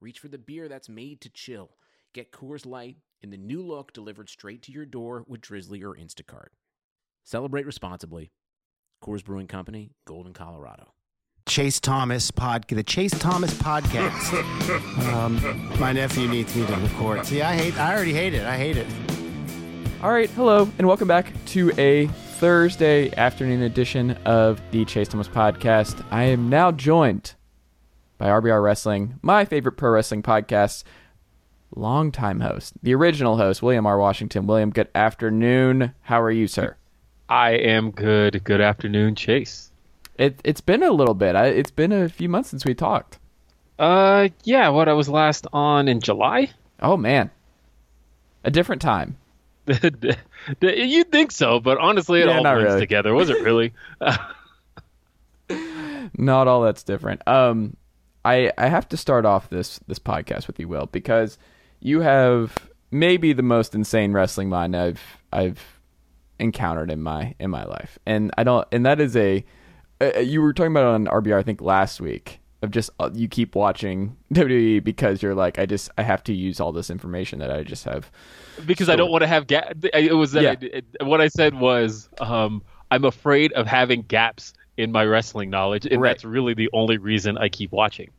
reach for the beer that's made to chill. Get Coors Light in the new look delivered straight to your door with Drizly or Instacart. Celebrate responsibly. Coors Brewing Company, Golden, Colorado. Chase Thomas pod, the Chase Thomas podcast. um, my nephew needs me to record. See, I hate. I already hate it. I hate it. All right, hello, and welcome back to a Thursday afternoon edition of the Chase Thomas podcast. I am now joined by RBR Wrestling, my favorite pro wrestling podcast, longtime host, the original host, William R. Washington. William, good afternoon. How are you, sir? I am good. Good afternoon, Chase. It, it's been a little bit. I, it's been a few months since we talked. Uh, yeah. What I was last on in July. Oh man, a different time. You'd think so, but honestly, it Yeah, all blends really. together. Was it really? Not all that's different. Um, I I have to start off this this podcast with you, Will, because you have maybe the most insane wrestling mind I've I've encountered in my in my life, and I don't, and that is a uh, you were talking about it on RBR I think last week of just uh, you keep watching WWE because you're like I just I have to use all this information that I just have. because I don't want to have gap. It was Yeah. it- it- what I said was um, I'm afraid of having gaps in my wrestling knowledge, and Right. that's really the only reason I keep watching.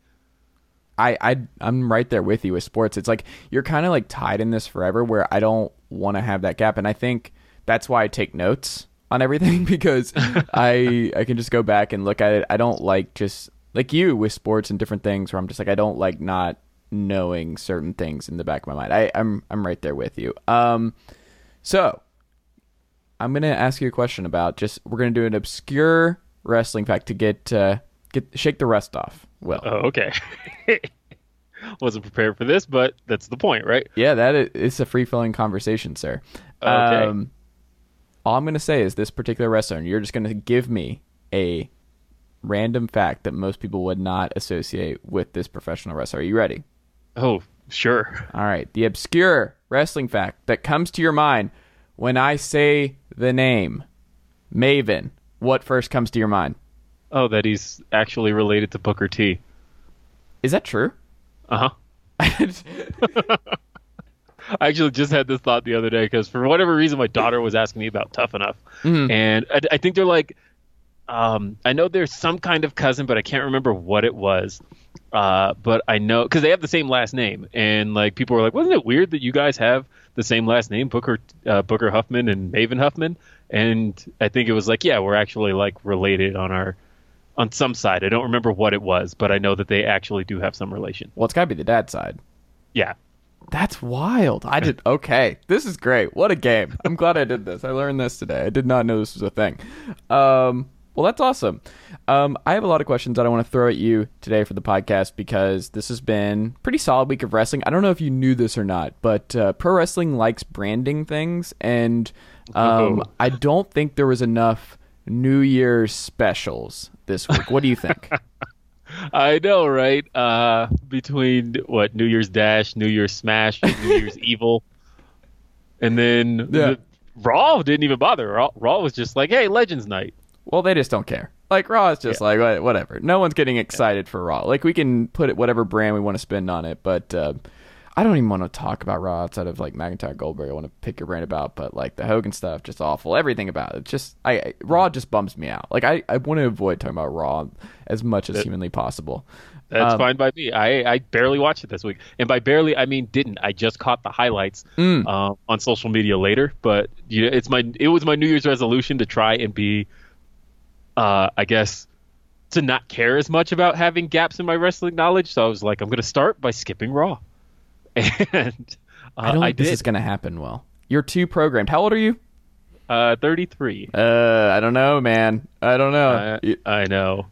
I, I I'm right there with you with sports. It's like you're kind of like tied in this forever where I don't want to have that gap and I think that's why I take notes on everything because I I can just go back and look at it. I don't like just like you with sports and different things where I'm just like I don't like not knowing certain things in the back of my mind. I I'm I'm right there with you. Um so I'm going to ask you a question about just we're going to do an obscure wrestling fact to get uh get shake the rust off. Well. Oh, okay. Wasn't prepared for this, but that's the point, right? Yeah, that is it's a free flowing conversation, sir. Okay. Um, all I'm gonna say is this particular wrestler, and you're just gonna give me a random fact that most people would not associate with this professional wrestler. Are you ready? Oh, sure. All right. The obscure wrestling fact that comes to your mind when I say the name Maven. What first comes to your mind? Oh, that he's actually related to Booker T. Is that true? Uh huh. I actually just had this thought the other day because for whatever reason my daughter was asking me about Tough Enough, and I, I think they're like, um, I know there's some kind of cousin, but I can't remember what it was. Uh, but I know because they have the same last name, and like people were like, wasn't it weird that you guys have the same last name, Booker uh, Booker Huffman and Maven Huffman? And I think it was like, yeah, we're actually like related on our on some side. I don't remember what it was, but I know that they actually do have some relation. well, it's gotta be the dad side. Yeah. That's wild. I did okay. This is great. What a game. I'm glad I did this. I learned this today. I did not know this was a thing. Um, well, that's awesome. Um, I have a lot of questions that I want to throw at you today for the podcast because this has been pretty solid week of wrestling. I don't know if you knew this or not, but uh, pro wrestling likes branding things, and um, Oh. I don't think there was enough New Year's specials this week. What do you think? I know, right? Uh, between what New Year's Dash, New Year's Smash, New Year's Evil, and then Yeah. the- Raw didn't even bother. Raw, Raw was just like, "Hey, Legends Night." Well, they just don't care. Like Raw is just like whatever. No one's getting excited for Raw. Like we can put it whatever brand we want to spend on it, but uh, I don't even want to talk about Raw outside of like McIntyre Goldberg. I want to pick your brain about, but like the Hogan stuff, just awful. Everything about it, just I, I Raw just bums me out. Like I, I want to avoid talking about Raw as much as humanly possible. That's Um, fine by me. I, I barely watched it this week, and by barely I mean didn't. I just caught the highlights Mm. uh, on social media later. But you know, it's my it was my New Year's resolution to try and be, uh, I guess, to not care as much about having gaps in my wrestling knowledge. So I was like, I'm gonna start by skipping Raw, and uh, I don't I think this is going to happen. Well, you're too programmed. How old are you? Uh, 33. Uh, I don't know, man. I don't know. Uh, You- I know.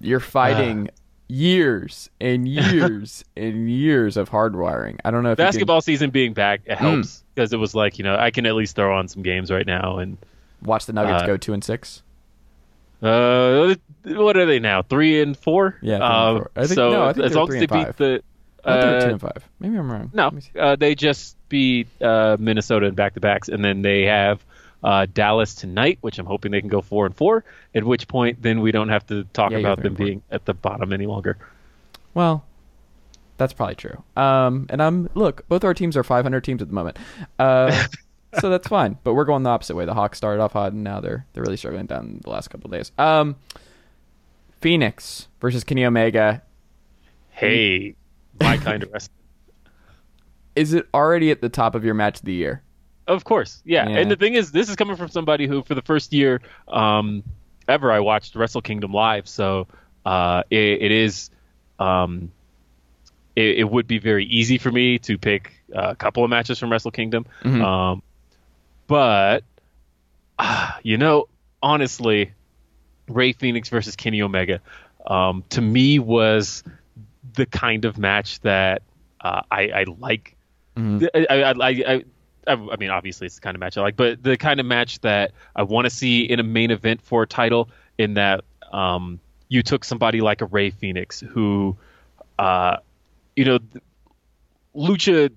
You're fighting years and years and years of hardwiring. I don't know if you can- Basketball season being back it helps because it was like you know I can at least throw on some games right now and watch the Nuggets uh, go two and six. uh what are they now three and four Yeah, three and Uh, four. I think- so no, I think as long as they beat the I thought they were uh, two and five. Maybe I'm wrong. No, Let me see. uh, they just beat uh, Minnesota in back to backs, and then they have uh, Dallas tonight, which I'm hoping they can go four and four. At which point, then we don't have to talk Yeah, about them being at the bottom any longer. Well, that's probably true. Um, and I'm look, both our teams are 500 teams at the moment, uh, so that's fine. But we're going the opposite way. The Hawks started off hot, and now they're they're really struggling down the last couple of days. Um, Fenix versus Kenny Omega. Hey, my kind of wrestling. Is it already at the top of your match of the year? Of course, yeah. Yeah. And the thing is, this is coming from somebody who, for the first year um, ever, I watched Wrestle Kingdom live. So uh, it, it is, um, it, it would be very easy for me to pick a couple of matches from Wrestle Kingdom. Um, but ah, you know, honestly, Rey Fenix versus Kenny Omega, um, to me was the kind of match that uh, I, I like. The- I, I, I, I, I, I mean, obviously, it's the kind of match I like, but the kind of match that I want to see in a main event for a title. In that, um, you took somebody like a Rey Fenix, who, uh, you know, lucha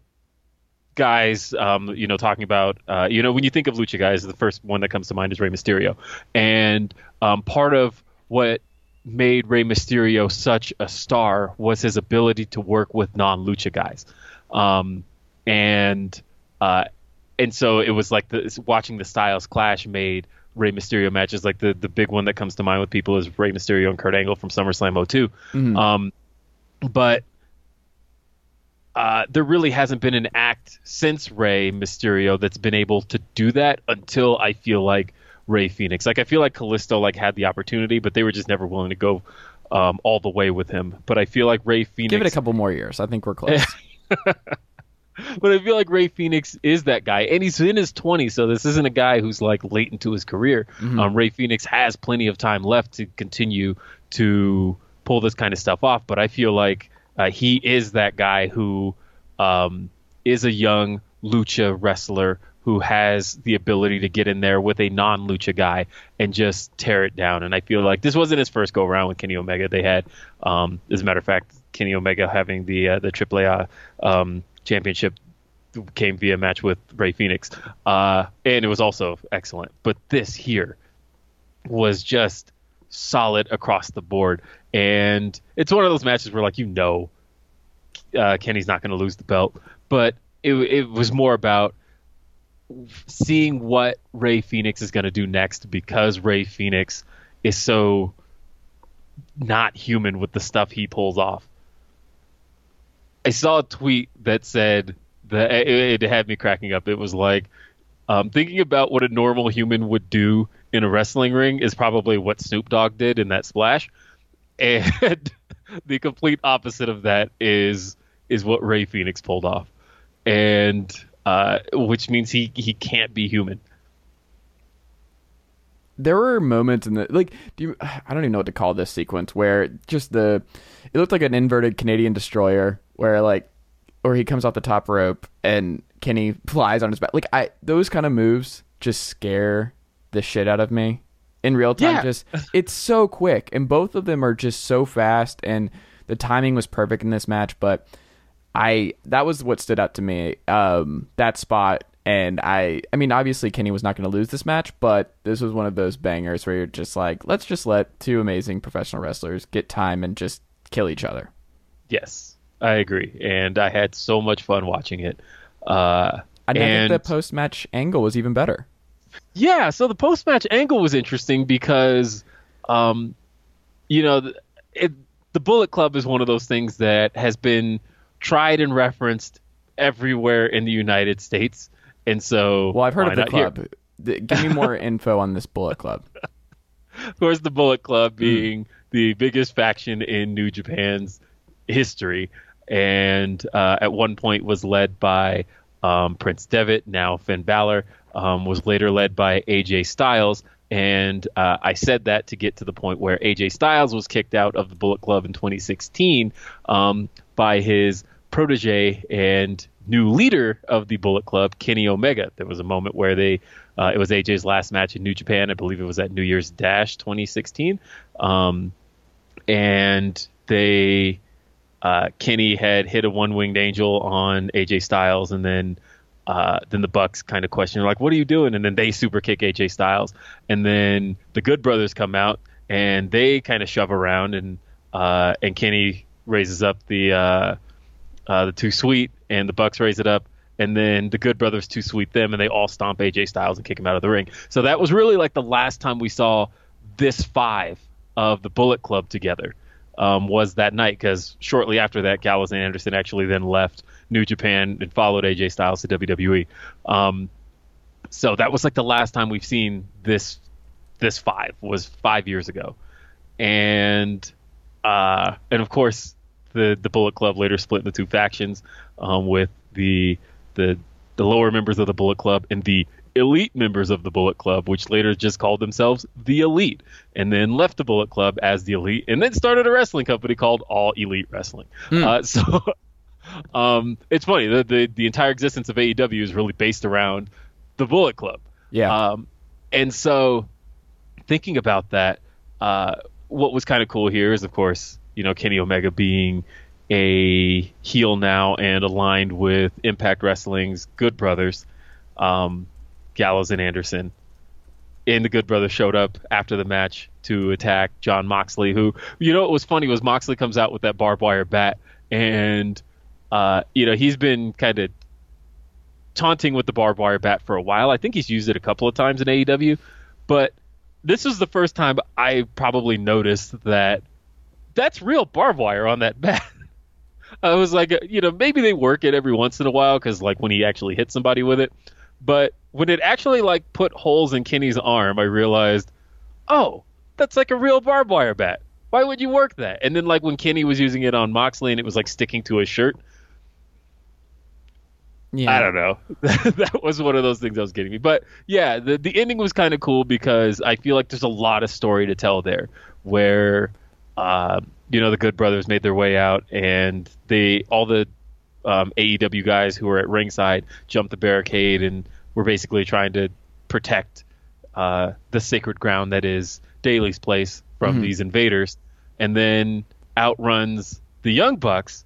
guys, um, you know, talking about, uh, you know, when you think of lucha guys, the first one that comes to mind is Rey Mysterio, and um, part of what made Rey Mysterio such a star was his ability to work with non-lucha guys, um, and uh, and so it was like the, watching the styles clash made Rey Mysterio matches like the the big one that comes to mind with people is Rey Mysterio and Kurt Angle from SummerSlam 2 Um, but uh, there really hasn't been an act since Rey Mysterio that's been able to do that until I feel like Rey Fenix. Like I feel like Kalisto like had the opportunity, but they were just never willing to go um, all the way with him. But I feel like Rey Fenix. Give it a couple more years. I think we're close. but I feel like Rey Fenix is that guy, and he's in his 20s, so this isn't a guy who's like late into his career. Um, Rey Fenix has plenty of time left to continue to pull this kind of stuff off, but I feel like uh, he is that guy who um, is a young lucha wrestler who has the ability to get in there with a non-lucha guy and just tear it down. And I feel like this wasn't his first go around with Kenny Omega. They had, um, as a matter of fact, Kenny Omega having the uh, the AAA um, championship came via match with Rey Fenix, uh, and it was also excellent. But this here was just solid across the board, and it's one of those matches where like you know uh, Kenny's not going to lose the belt, but it it was more about seeing what Rey Fenix is going to do next because Rey Fenix is so not human with the stuff he pulls off. I saw a tweet that said that it, it had me cracking up. It was like um, thinking about what a normal human would do in a wrestling ring is probably what Snoop Dogg did in that splash, and the complete opposite of that is is what Rey Fenix pulled off, and uh, which means he he can't be human. there were moments in the like do you I don't even know what to call this sequence where just the it looked like an inverted Canadian destroyer where like or he comes off the top rope and Kenny flies on his back. Like I those kind of moves just scare the shit out of me in real time. Yeah. Just it's so quick and both of them are just so fast and the timing was perfect in this match, but I that was what stood out to me. Um, that spot, and I, I mean, obviously Kenny was not going to lose this match, but this was one of those bangers where you're just like, let's just let two amazing professional wrestlers get time and just kill each other. Yes, I agree, and I had so much fun watching it. Uh, And, I and think the post match angle was even better. Yeah, so the post match angle was interesting because, um, you know, it, the Bullet Club is one of those things that has been tried and referenced everywhere in the United States, and so Well, I've heard of the here? club. Give me more info on this Bullet Club. Of course, the Bullet Club Hmm. being the biggest faction in New Japan's history, and uh, at one point was led by um, Prince Devitt, now Finn Balor, um, was later led by AJ Styles, And uh, I said that to get to the point where AJ Styles was kicked out of the Bullet Club in 2016 um, by his protege and new leader of the Bullet Club, Kenny Omega. There was a moment where they, uh, it was AJ's last match in New Japan. I believe it was at New Year's Dash 2016. Um, and they, uh, Kenny had hit a one winged angel on AJ Styles, and then uh, then the Bucks kind of question, like, "What are you doing?" And then they super kick AJ Styles, and then the Good Brothers come out and they kind of shove around, and uh, and Kenny raises up the uh, uh, the too sweet, and the Bucks raise it up, and then the Good Brothers too sweet them, and they all stomp AJ Styles and kick him out of the ring. So that was really like the last time we saw this five of the Bullet Club together. Um, was that night because shortly after that, Gallows and Anderson actually then left New Japan and followed AJ Styles to WWE. Um, so that was like the last time we've seen this this five was five years ago, and uh, and of course the the Bullet Club later split into two factions um, with the the the lower members of the Bullet Club and the elite members of the Bullet Club, which later just called themselves the Elite, and then left the Bullet Club as the Elite, and then started a wrestling company called All Elite Wrestling. Hmm. Uh, so um, it's funny the, the, the entire existence of AEW is really based around the Bullet Club. Yeah. Um, and so thinking about that, uh, what was kind of cool here is, of course, you know, Kenny Omega being a heel now and aligned with Impact Wrestling's Good Brothers. Um, Gallows and Anderson. And the Good Brothers showed up after the match to attack Jon Moxley, who, you know, what was funny was Moxley comes out with that barbed wire bat, and, uh, you know, he's been kind of taunting with the barbed wire bat for a while. I think he's used it a couple of times in AEW, but this is the first time I probably noticed that that's real barbed wire on that bat. I was like, uh, you know, maybe they work it every once in a while because, like, when he actually hit somebody with it. But when it actually like put holes in Kenny's arm, I realized, oh, that's like a real barbed wire bat. Why would you work that? And then like when Kenny was using it on Moxley and it was like sticking to his shirt. Yeah. I don't know. that was one of those things that was getting me. But yeah, the the ending was kind of cool because I feel like there's a lot of story to tell there, where uh, you know the Good Brothers made their way out and they all the um, AEW guys who were at ringside jumped the barricade and were basically trying to protect uh, the sacred ground that is Daily's place from mm-hmm. these invaders, and then outruns the Young Bucks,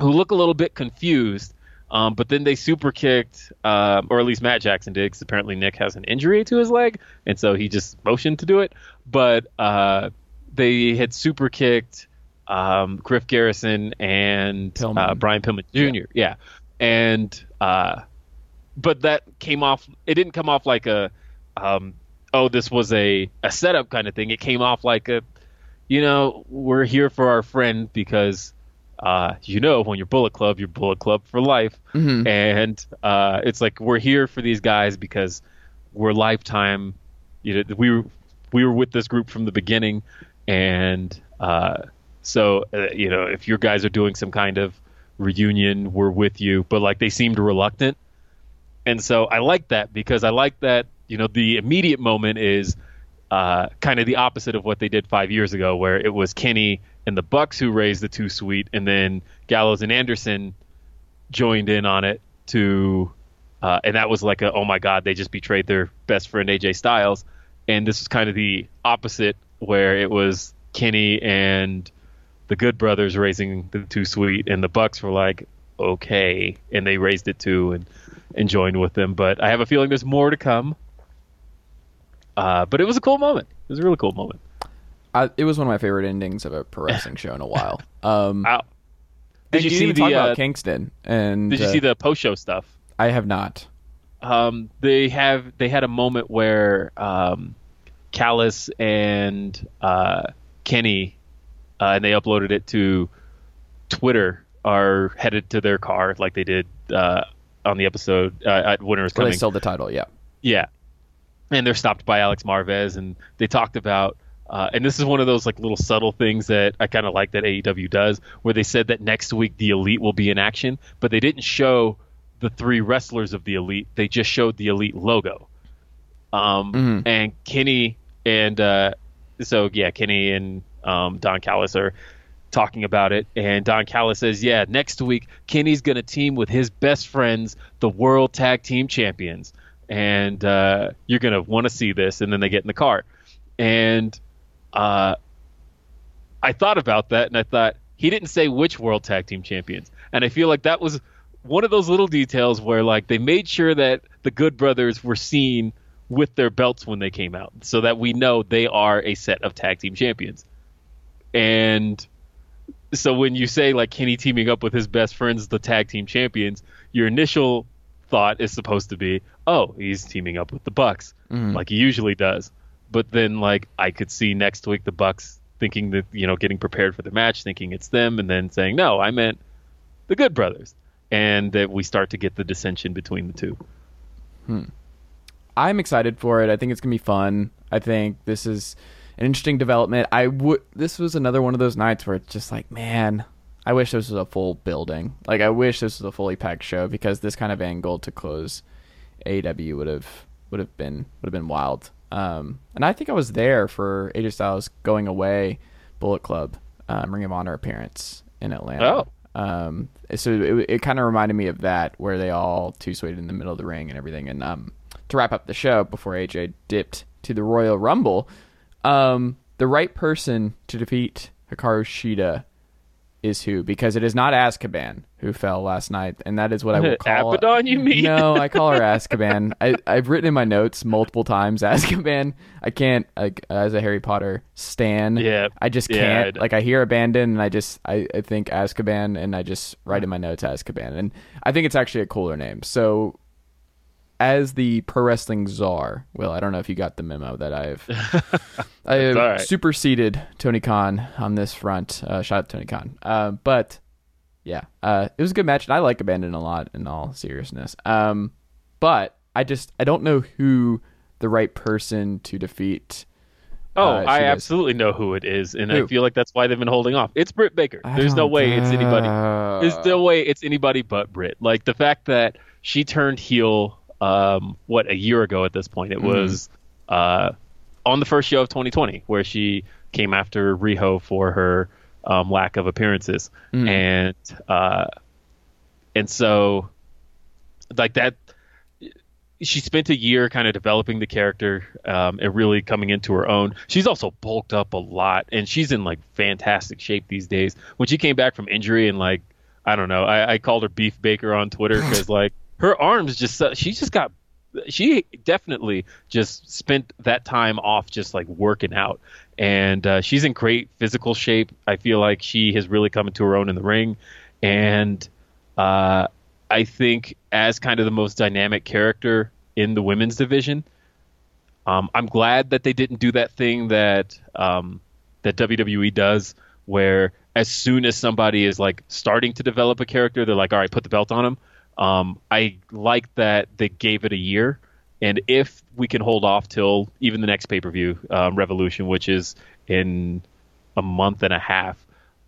who look a little bit confused. Um, but then they super kicked, um, or at least Matt Jackson did, because apparently Nick has an injury to his leg, and so he just motioned to do it. But uh, they had super kicked um, Griff Garrison and uh, Brian Pillman Jr. Yeah, yeah. and uh, but that came off. It didn't come off like a um, oh this was a a setup kind of thing. It came off like a you know we're here for our friend because uh, you know when you're Bullet Club, you're Bullet Club for life, mm-hmm. and uh, it's like we're here for these guys because we're lifetime. You know we we were with this group from the beginning, and uh, so, uh, you know, if your guys are doing some kind of reunion, we're with you. But like they seemed reluctant. And so I like that because I like that, you know, the immediate moment is uh, kind of the opposite of what they did five years ago, where it was Kenny and the Bucks who raised the too sweet, and then Gallows and Anderson joined in on it to, uh, and that was like a oh my god, they just betrayed their best friend AJ Styles, and this is kind of the opposite where it was Kenny and the Good Brothers raising the too sweet, and the Bucks were like, okay, and they raised it too and and joined with them. But I have a feeling there's more to come. Uh, but it was a cool moment. It was a really cool moment. I, it was one of my favorite endings of a pro wrestling show in a while. Um, wow. Did you, you see the talk uh, about Kingston? And did you uh, see the post show stuff? I have not. Um, they have they had a moment where um, Callis and uh, Kenny uh, and they uploaded it to Twitter are headed to their car like they did uh, on the episode uh, at Winter is Coming. They sold the title, yeah. Yeah. And they're stopped by Alex Marvez, and they talked about, uh, and this is one of those like little subtle things that I kind of like that AEW does, where they said that next week the Elite will be in action, but they didn't show the three wrestlers of the Elite. They just showed the Elite logo. Um, Mhm. and Kenny and uh, so yeah, Kenny and um, Don Callis are talking about it, and Don Callis says, "Yeah, next week Kenny's gonna team with his best friends, the World Tag Team Champions, and uh, you're gonna want to see this." And then they get in the car, and uh, I thought about that, and I thought he didn't say which World Tag Team Champions, and I feel like that was one of those little details where like they made sure that the Good Brothers were seen with their belts when they came out, so that we know they are a set of tag team champions. And so when you say like Kenny teaming up with his best friends, the tag team champions, your initial thought is supposed to be, oh, he's teaming up with the Bucks, mm-hmm. like he usually does. But then like I could see next week the Bucks thinking that you know getting prepared for the match, thinking it's them, and then saying no, I meant the Good Brothers, and that we start to get the dissension between the two. Hmm. I'm excited for it. I think it's gonna be fun. I think this is an interesting development. I would. This was another one of those nights where it's just like, man, I wish this was a full building. Like, I wish this was a fully packed show because this kind of angle to close AEW would have would have been would have been wild. Um, and I think I was there for AJ Styles going away Bullet Club um, Ring of Honor appearance in Atlanta. Oh. Um, so it, it kind of reminded me of that, where they all two swayed in the middle of the ring and everything. And um, to wrap up the show before AJ dipped to the Royal Rumble, um, the right person to defeat Hikaru Shida is who? Because it is not Azkaban who fell last night, and that is what I will call Abaddon, you mean? No, I call her Azkaban. I, I've written in my notes multiple times Azkaban. I can't, like, as a Harry Potter stan. Yeah. I just can't. I- like, I hear abandon, and I just, I, I think Azkaban, and I just write in my notes Azkaban. And I think it's actually a cooler name. So, as the pro wrestling czar, well, I don't know if you got the memo that I've, I have right. superseded Tony Khan on this front. Uh, shout out to Tony Khan. Uh, but yeah, uh, it was a good match, and I like Abaddon a lot. In all seriousness, um, but I just I don't know who the right person to defeat. Oh, uh, I she is. absolutely know who it is, and I feel like that's why they've been holding off. It's Britt Baker. I There's no way it's anybody. There's no way it's anybody but Britt. Like the fact that she turned heel, um, what a year ago at this point. It Mm-hmm. was uh, on the first show of 2020 where she came after Riho for her um, lack of appearances, Mm-hmm. and uh, and so like that she spent a year kind of developing the character um, and really coming into her own. She's also bulked up a lot, and she's in like fantastic shape these days. When she came back from injury, and like I don't know, I, I called her Beef Baker on Twitter because like her arms just so- she just got she definitely just spent that time off just like working out, and uh, she's in great physical shape. I feel like she has really come into her own in the ring, and uh, I think as kind of the most dynamic character in the women's division. Um, I'm glad that they didn't do that thing that um, that WWE does, where as soon as somebody is like starting to develop a character, they're like, "All right, put the belt on him." Um, I like that they gave it a year, and if we can hold off till even the next pay per view, um, Revolution, which is in a month and a half,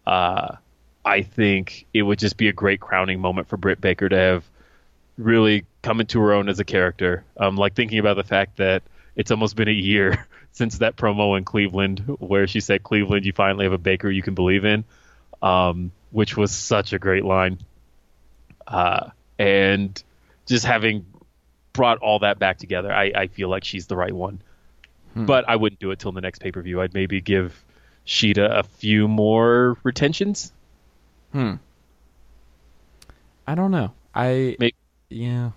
uh, I think it would just be a great crowning moment for Britt Baker to have really come into her own as a character. Um, like thinking about the fact that it's almost been a year since that promo in Cleveland where she said, "Cleveland, you finally have a Baker you can believe in," um, which was such a great line. Uh, and just having brought all that back together, I, I feel like she's the right one. But I wouldn't do it till the next pay per view. I'd maybe give Shida a few more retentions. Hmm. I don't know. I Make- yeah.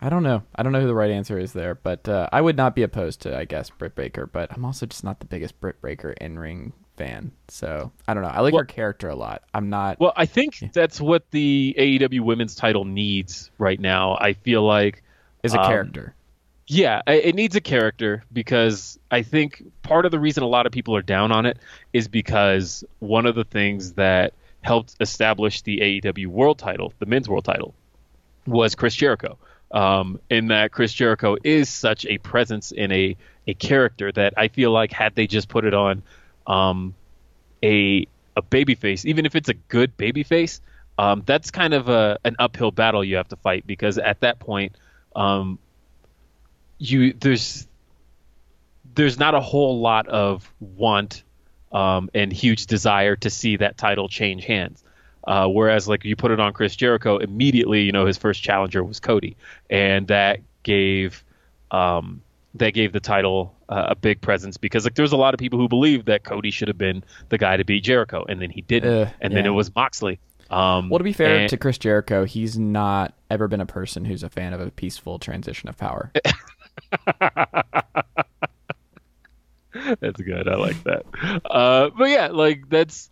I don't know. I don't know who the right answer is there, but uh, I would not be opposed to, I guess, Britt Baker. But I'm also just not the biggest Britt Baker in ring fan, so I don't know. I like Well- her character a lot. I'm not. Well, I think that's what the AEW Women's Title needs right now. I feel like is a um, character. Yeah, it needs a character because I think part of the reason a lot of people are down on it is because one of the things that helped establish the AEW World Title, the Men's World Title, was Chris Jericho. Um, in that Chris Jericho is such a presence in a a character that I feel like had they just put it on um, a a babyface, even if it's a good babyface, um, that's kind of a an uphill battle you have to fight because at that point, um, you there's there's not a whole lot of want um, and huge desire to see that title change hands. Uh, whereas, like you put it on Chris Jericho, immediately, you know, his first challenger was Cody, and that gave um, that gave the title uh, a big presence because like there was a lot of people who believed that Cody should have been the guy to beat Jericho, and then he didn't, Uh, and then it was Moxley. Um, Well, to be fair and- to Chris Jericho, he's not ever been a person who's a fan of a peaceful transition of power. That's good. I like that. Uh, but yeah, like that's.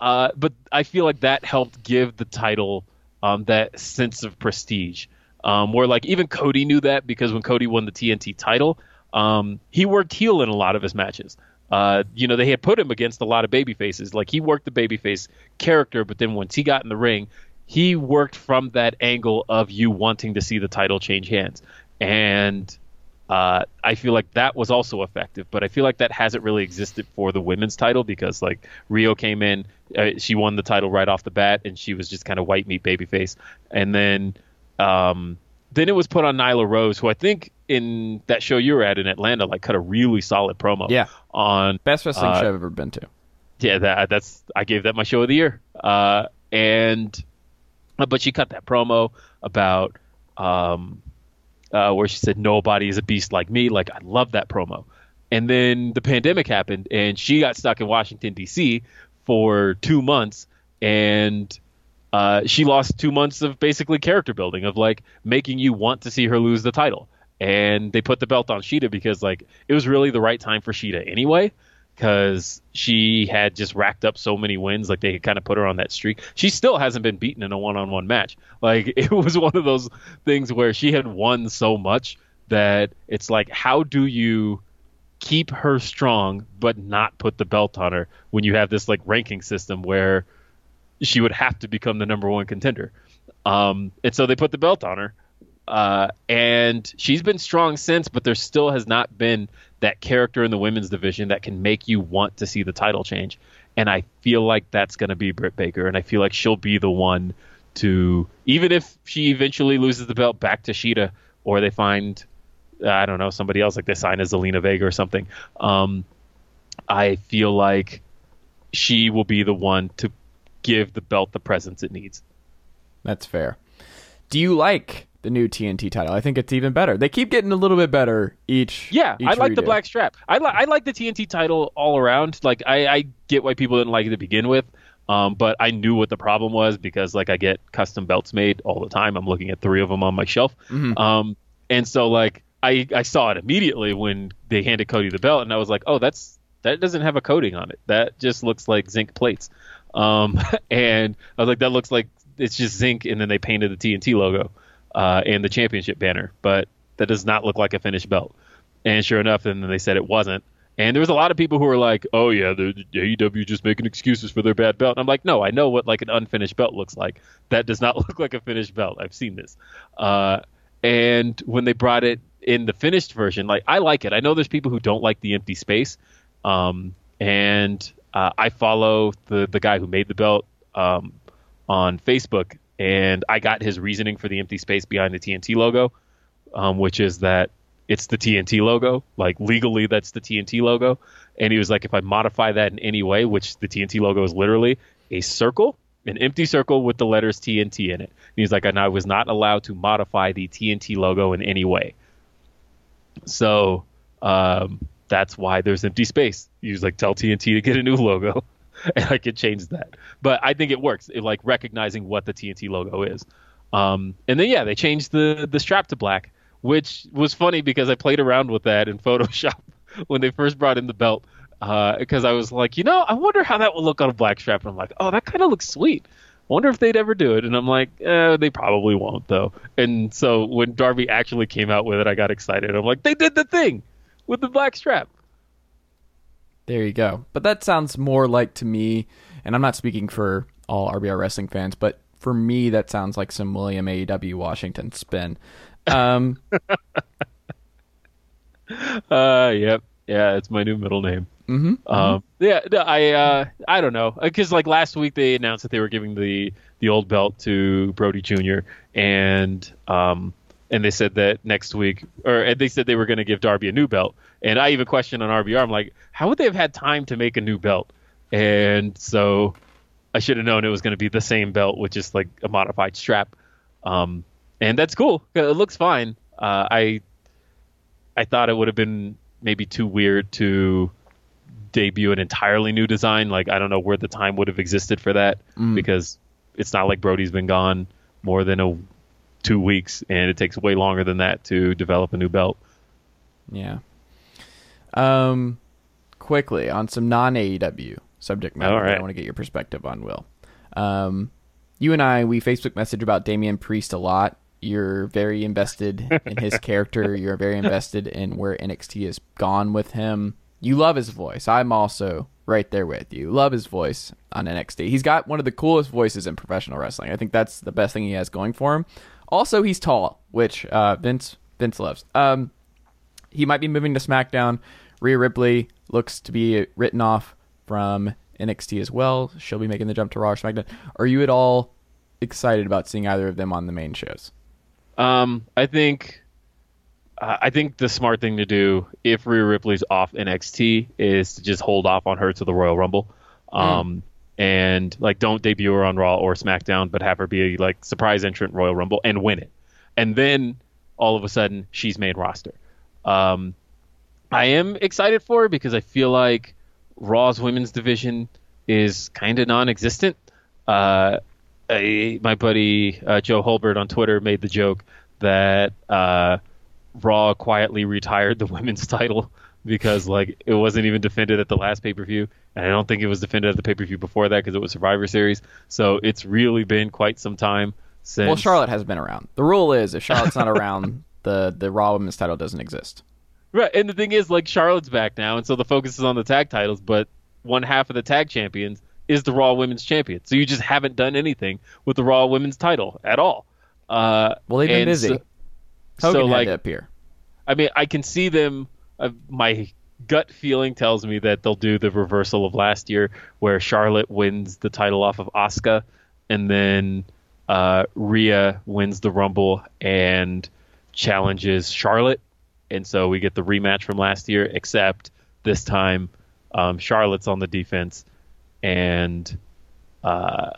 Uh, but I feel like that helped give the title um, that sense of prestige. Um, where like even Cody knew that because when Cody won the TNT title, um, he worked heel in a lot of his matches. Uh, you know, they had put him against a lot of baby faces. Like he worked the babyface character, but then once he got in the ring, he worked from that angle of you wanting to see the title change hands. And uh, I feel like that was also effective, but I feel like that hasn't really existed for the women's title because like Riho came in, uh, she won the title right off the bat, and she was just kind of white meat babyface, and then um, then it was put on Nyla Rose, who I think in that show you were at in Atlanta, like cut a really solid promo. Yeah. On Best wrestling Uh, show I've ever been to. yeah, that that's I gave that my show of the year. Uh, and but she cut that promo about um, uh, where she said nobody is a beast like me. Like I love that promo. And then the pandemic happened, and she got stuck in Washington D.C. for two months, and uh, she lost two months of basically character building of like making you want to see her lose the title. And they put the belt on Shida because like it was really the right time for Shida anyway, because she had just racked up so many wins. Like they had kind of put her on that streak. She still hasn't been beaten in a one-on-one match. Like it was one of those things where she had won so much that it's like, how do you keep her strong but not put the belt on her when you have this like ranking system where she would have to become the number one contender. Um, and so they put the belt on her. Uh, and she's been strong since, but there still has not been that character in the women's division that can make you want to see the title change. And I feel like that's going to be Britt Baker. And I feel like she'll be the one to, even if she eventually loses the belt back to Shida or they find, I don't know, somebody else, like they sign as Zelina Vega or something, um, I feel like she will be the one to give the belt the presence it needs. That's fair. Do you like the new TNT title? I think it's even better. They keep getting a little bit better each. Yeah, each I like the black strap. I like I like the TNT title all around. Like I, I get why people didn't like it to begin with, um, but I knew what the problem was because like I get custom belts made all the time. I'm looking at three of them on my shelf, um, and so like I I saw it immediately when they handed Cody the belt, and I was like, oh, that's that doesn't have a coating on it. That just looks like zinc plates. Um, and I was like, that looks like it's just zinc, and then they painted the TNT logo uh, and the championship banner, but that does not look like a finished belt. And sure enough, then they said it wasn't. And there was a lot of people who were like, "Oh yeah, the AEW just making excuses for their bad belt." And I'm like, "No, I know what like an unfinished belt looks like. That does not look like a finished belt. I've seen this." Uh, and when they brought it in the finished version, like I like it. I know there's people who don't like the empty space, um, and uh, I follow the the guy who made the belt um, on Facebook, and I got his reasoning for the empty space behind the TNT logo, um, which is that it's the TNT logo. Like legally, that's the TNT logo. And he was like, if I modify that in any way, which the TNT logo is literally a circle, an empty circle with the letters TNT in it. And he's like, and I was not allowed to modify the TNT logo in any way. So um, that's why there's empty space. You was like, tell TNT to get a new logo. and I could change that. But I think it works, it, like recognizing what the TNT logo is. Um, and then yeah, they changed the the strap to black, which was funny because I played around with that in Photoshop when they first brought in the belt. Because I was like, you know, I wonder how that will look on a black strap. And I'm like, oh, that kind of looks sweet. I wonder if they'd ever do it. And I'm like, eh, they probably won't though. And so when Darby actually came out with it, I got excited. I'm like, they did the thing with the black strap. There you go. But that sounds more like to me, and I'm not speaking for all RBR wrestling fans, but for me, that sounds like some William AEW Washington spin. Um, Uh, yep. Yeah, it's my new middle name. mhm. Um, yeah, I uh, I don't know because like last week they announced that they were giving the the old belt to Brodie Jr. and um, and they said that next week, or and they said they were going to give Darby a new belt. And I even questioned on RBR, I'm like, how would they have had time to make a new belt? And so I should have known it was going to be the same belt with just like a modified strap. Um, and that's cool. It looks fine. Uh, I I thought it would have been maybe too weird to debut an entirely new design. Like I don't know where the time would have existed for that because it's not like Brodie's been gone more than a two weeks, and it takes way longer than that to develop a new belt. Yeah. Um, quickly on some non AEW subject matter. Right. I want to get your perspective on Will. Um, you and I we Facebook message about Damian Priest a lot. You're very invested in his character. You're very invested in where NXT has gone with him. You love his voice. I'm also right there with you. Love his voice on NXT. He's got one of the coolest voices in professional wrestling. I think that's the best thing he has going for him. Also, he's tall, which uh, Vince Vince loves. Um, he might be moving to SmackDown. Rhea Ripley looks to be written off from NXT as well. She'll be making the jump to Raw or SmackDown. Are you at all excited about seeing either of them on the main shows? Um, I think uh, I think the smart thing to do if Rhea Ripley's off NXT is to just hold off on her to the Royal Rumble. Um, and like don't debut her on Raw or SmackDown, but have her be a like surprise entrant Royal Rumble and win it. And then all of a sudden she's main roster. Um, I am excited for her because I feel like Raw's women's division is kind of non-existent. Uh, I, my buddy uh, Joe Holbert on Twitter made the joke that uh, Raw quietly retired the women's title because like it wasn't even defended at the last pay per view, and I don't think it was defended at the pay per view before that because it was Survivor Series. So it's really been quite some time since. Well, Charlotte has been around. The rule is if Charlotte's not around, the the Raw Women's title doesn't exist. Right, and the thing is, like Charlotte's back now, and so the focus is on the tag titles. But one half of the tag champions is the Raw Women's Champion, so you just haven't done anything with the Raw Women's title at all. Uh, Well, they've been busy. So, Hogan so, had like, to appear. I mean, I can see them. Uh, my gut feeling tells me that they'll do the reversal of last year, where Charlotte wins the title off of Asuka, and then uh, Rhea wins the Rumble and challenges Charlotte, and so we get the rematch from last year. Except this time, um, Charlotte's on the defense, and uh,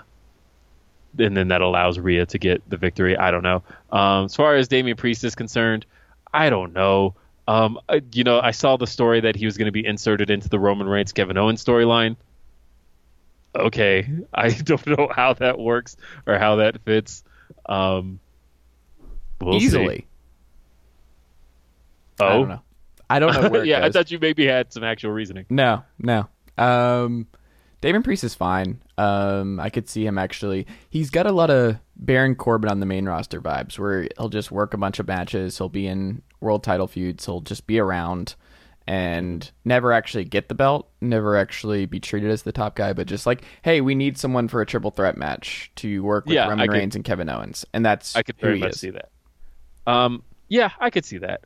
and then that allows Rhea to get the victory. I don't know. Um, as far as Damian Priest is concerned, I don't know. Um, I- you know, I saw the story that he was going to be inserted into the Roman Reigns Kevin Owens storyline. Okay, I don't know how that works or how that fits. Um, we'll see. Easily. Oh, I don't know. I don't know where yeah, I thought you maybe had some actual reasoning. No, no. Um, Damian Priest is fine. Um, I could see him actually. He's got a lot of Baron Corbin on the main roster vibes, where he'll just work a bunch of matches. He'll be in world title feuds. He'll just be around and never actually get the belt. Never actually be treated as the top guy, but just like, hey, we need someone for a triple threat match to work with Yeah, Roman could- Reigns and Kevin Owens, and that's I could very much is. see that. Um, yeah, I could see that,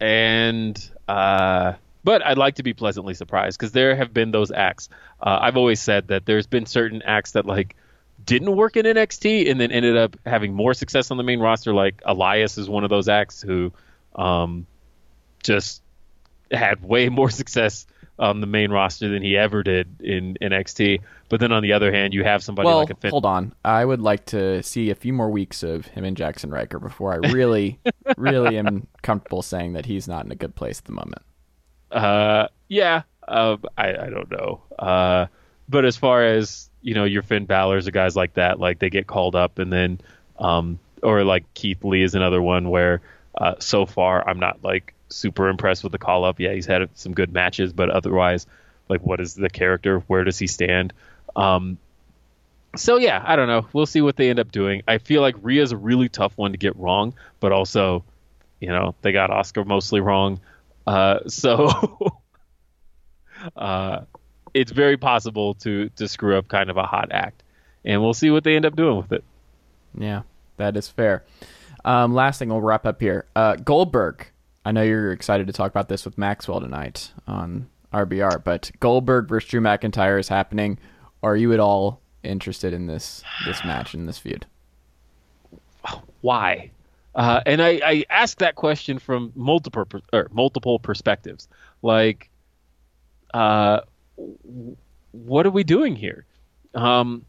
and uh, but I'd like to be pleasantly surprised because there have been those acts. Uh, I've always said that there's been certain acts that like didn't work in NXT and then ended up having more success on the main roster. Like Elias is one of those acts who um, just had way more success on the main roster than he ever did in NXT. But then on the other hand, you have somebody well, like a Finn. hold on. I would like to see a few more weeks of him and Jaxson Ryker before I really, really am comfortable saying that he's not in a good place at the moment. Uh, yeah, uh, I, I don't know. Uh, but as far as you know, your Finn Balor's or guys like that, like they get called up, and then, um, or like Keith Lee is another one where, uh, so far I'm not like super impressed with the call up. Yeah, he's had some good matches, but otherwise, like, what is the character? Where does he stand? Um, so yeah, I don't know. We'll see what they end up doing. I feel like Rhea's a really tough one to get wrong, but also, you know, they got Oscar mostly wrong. Uh, so uh, it's very possible to to screw up kind of a hot act, and we'll see what they end up doing with it. Yeah, that is fair. Um, last thing, we'll wrap up here. Uh, Goldberg. I know you're excited to talk about this with Maxwell tonight on RBR, but Goldberg versus Drew McIntyre is happening. Are you at all interested in this this match in this feud? Why? Uh, and I, I ask that question from multiple or multiple perspectives. Like, uh, what are we doing here? Um,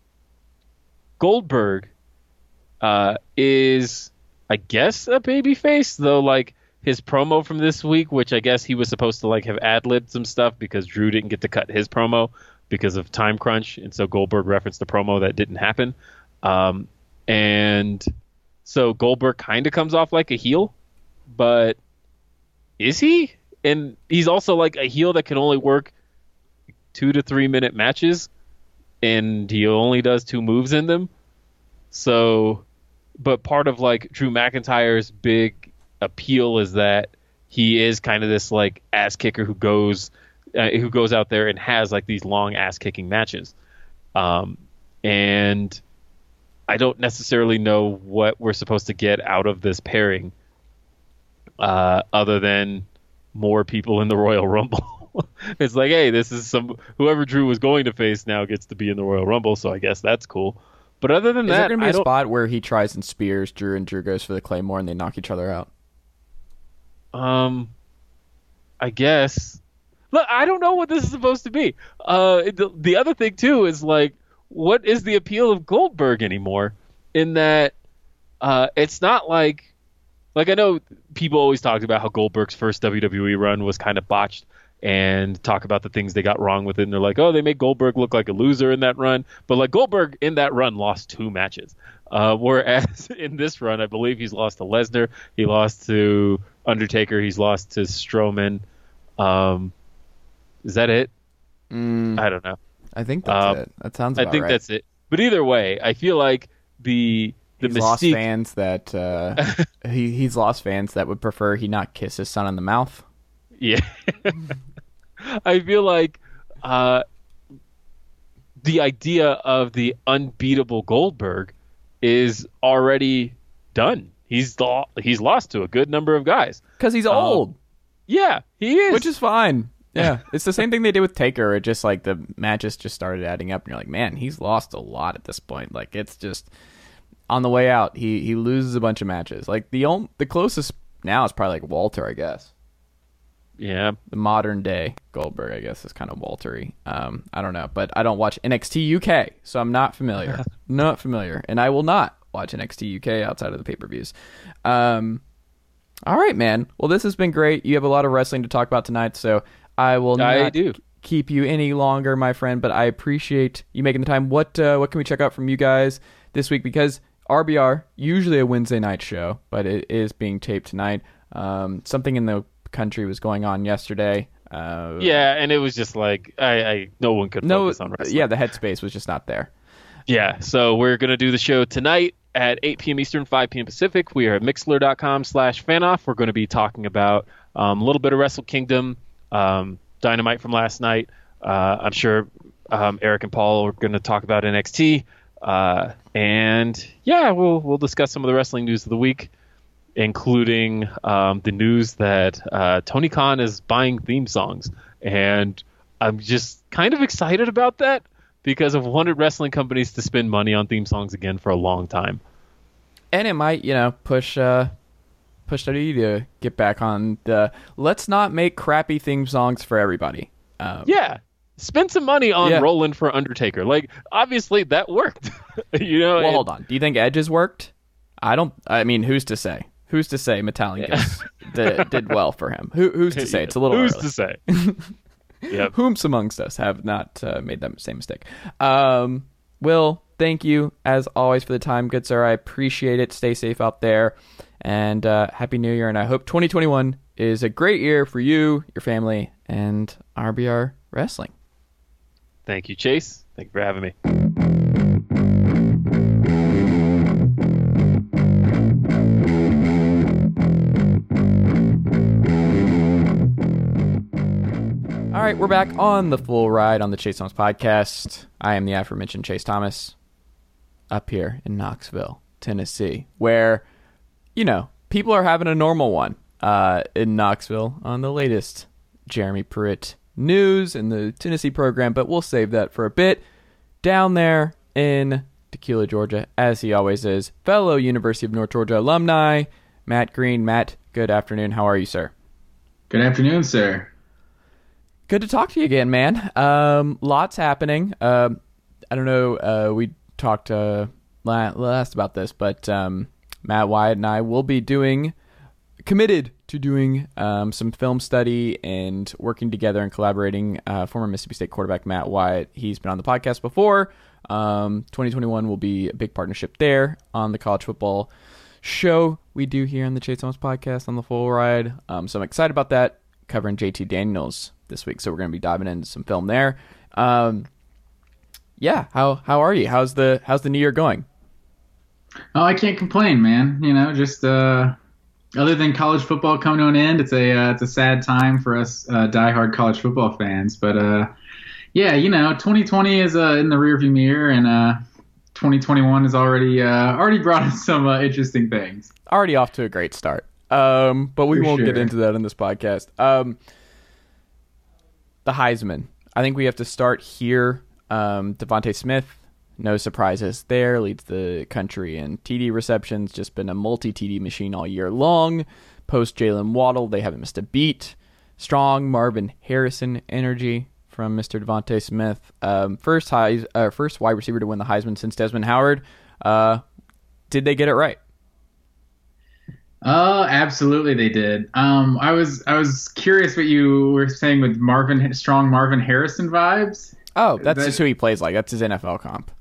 Goldberg uh, is, I guess, a baby face, though. Like his promo from this week, which I guess he was supposed to like have ad libbed some stuff because Drew didn't get to cut his promo because of time crunch, and so Goldberg referenced the promo that didn't happen. Um, and so Goldberg kind of comes off like a heel, but is he? And he's also like a heel that can only work two to three minute matches, and he only does two moves in them. So, but part of like Drew McIntyre's big appeal is that he is kind of this like ass kicker who goes uh, who goes out there and has like these long ass kicking matches. Um, and I don't necessarily know what we're supposed to get out of this pairing, uh, other than more people in the Royal Rumble. it's like, hey, this is some whoever Drew was going to face now gets to be in the Royal Rumble, so I guess that's cool. But other than Is that, there going to be I a don't- spot where he tries and spears Drew and Drew goes for the Claymore and they knock each other out? Um, I guess. Look, I don't know what this is supposed to be. Uh, the, the other thing too is like, what is the appeal of Goldberg anymore? In that, uh, it's not like, like I know people always talked about how Goldberg's first WWE run was kind of botched, and talk about the things they got wrong with it. And they're like, oh, they made Goldberg look like a loser in that run, but like Goldberg in that run lost two matches. Uh, whereas in this run, I believe he's lost to Lesnar, he lost to Undertaker, he's lost to Strowman. Um, is that it? Mm, I don't know. I think that's Um, it. That sounds I think right. that's it. But either way, I feel like the the he's lost fans that uh, he he's lost fans that would prefer he not kiss his son on the mouth. Yeah. I feel like uh, the idea of the unbeatable Goldberg is already done. He's lo- he's lost to a good number of guys. Because he's Oh, old, Yeah, he is. which is fine. Yeah, it's the same thing they did with Taker. It just like the matches just started adding up, and you're like, man, he's lost a lot at this point. Like it's just on the way out, he he loses a bunch of matches. Like the only, the closest now is probably like Walter, I guess. Yeah. the modern day Goldberg, I guess, is kind of Waltery. Um, I don't know, but I don't watch NXT UK, so I'm not familiar. not familiar, and I will not watch NXT UK outside of the pay per views. Um, all right, man. Well, this has been great. You have a lot of wrestling to talk about tonight, so I will I not do. keep you any longer, my friend. But I appreciate you making the time. What uh, what can we check out from you guys this week? Because RBR usually a Wednesday night show, but it is being taped tonight. Um, something in the country was going on yesterday. Uh, Yeah, and it was just like I, I no one could no, focus on wrestling. yeah, the headspace was just not there. Yeah, so we're going to do the show tonight at 8 p.m. Eastern, 5 p.m. Pacific. We are at mixlr.com slash fanoff. We're going to be talking about um, a little bit of Wrestle Kingdom, um, Dynamite from last night. Uh, I'm sure um, Eric and Paul are going to talk about NXT. Uh, and yeah, we'll, we'll discuss some of the wrestling news of the week, including um, the news that uh, Tony Khan is buying theme songs. And I'm just kind of excited about that because I've wanted wrestling companies to spend money on theme songs again for a long time. And it might, you know, push uh, push WWE to get back on the. Let's not make crappy theme songs for everybody. Um, Yeah, spend some money on Yeah. Rollin' for Undertaker. Like, obviously that worked. you know. Well, and- hold on. Do you think Edge's worked? I don't. I mean, who's to say? Who's to say Metalingus did, did well for him? Who, who's to say? It's a little Who's early. to say? yep. Whom's amongst us have not uh, made that same mistake? Um, Will, thank you as always for the time, good sir. I appreciate it. Stay safe out there, and uh, happy New Year. And I hope 2021 is a great year for you, your family, and RBR Wrestling. Thank you, Chase. Thank you for having me. Right, we're back on the full ride on the Chase Thomas podcast. I am the aforementioned Chase Thomas up here in Knoxville, Tennessee, where, you know, people are having a normal one uh, in Knoxville on the latest Jeremy Pruitt news in the Tennessee program, but we'll save that for a bit. Down there in Tequila, Georgia, as he always is, fellow University of North Georgia alumni, Matt Green. Matt, good afternoon. How are you, sir? Good afternoon, sir. Good to talk to you again, man. Um, lots happening. Uh, I don't know. Uh, we talked uh, last about this, but um, Matt Wyatt and I will be doing committed to doing um, some film study and working together and collaborating. Uh, former Mississippi State quarterback Matt Wyatt, he's been on the podcast before. Um, 2021 will be a big partnership there on the college football show we do here on the Chase Thomas podcast on the full ride. Um, so I'm excited about that. Covering JT Daniels this week, so we're going to be diving into some film there. Um, yeah, how how are you? How's the how's the new year going? Oh, I can't complain, man. You know, just uh, other than college football coming to an end, it's a uh, it's a sad time for us uh, diehard college football fans. But uh, yeah, you know, 2020 is uh, in the rearview mirror, and uh, 2021 has already uh, already brought us some uh, interesting things. Already off to a great start. Um, but we for won't sure. get into that in this podcast. Um, the Heisman. I think we have to start here. Um, DeVonta Smith, no surprises there, leads the country in TD receptions. Just been a multi TD machine all year long. Post Jaylen Waddle, they haven't missed a beat. Strong Marvin Harrison energy from Mr. DeVonta Smith. Um, first high, uh, first wide receiver to win the Heisman since Desmond Howard. Uh, did they get it right? Uh, absolutely they did. Um, I was I was curious what you were saying with Marvin strong Marvin Harrison vibes. Oh, that's that, just who he plays like. That's his NFL comp.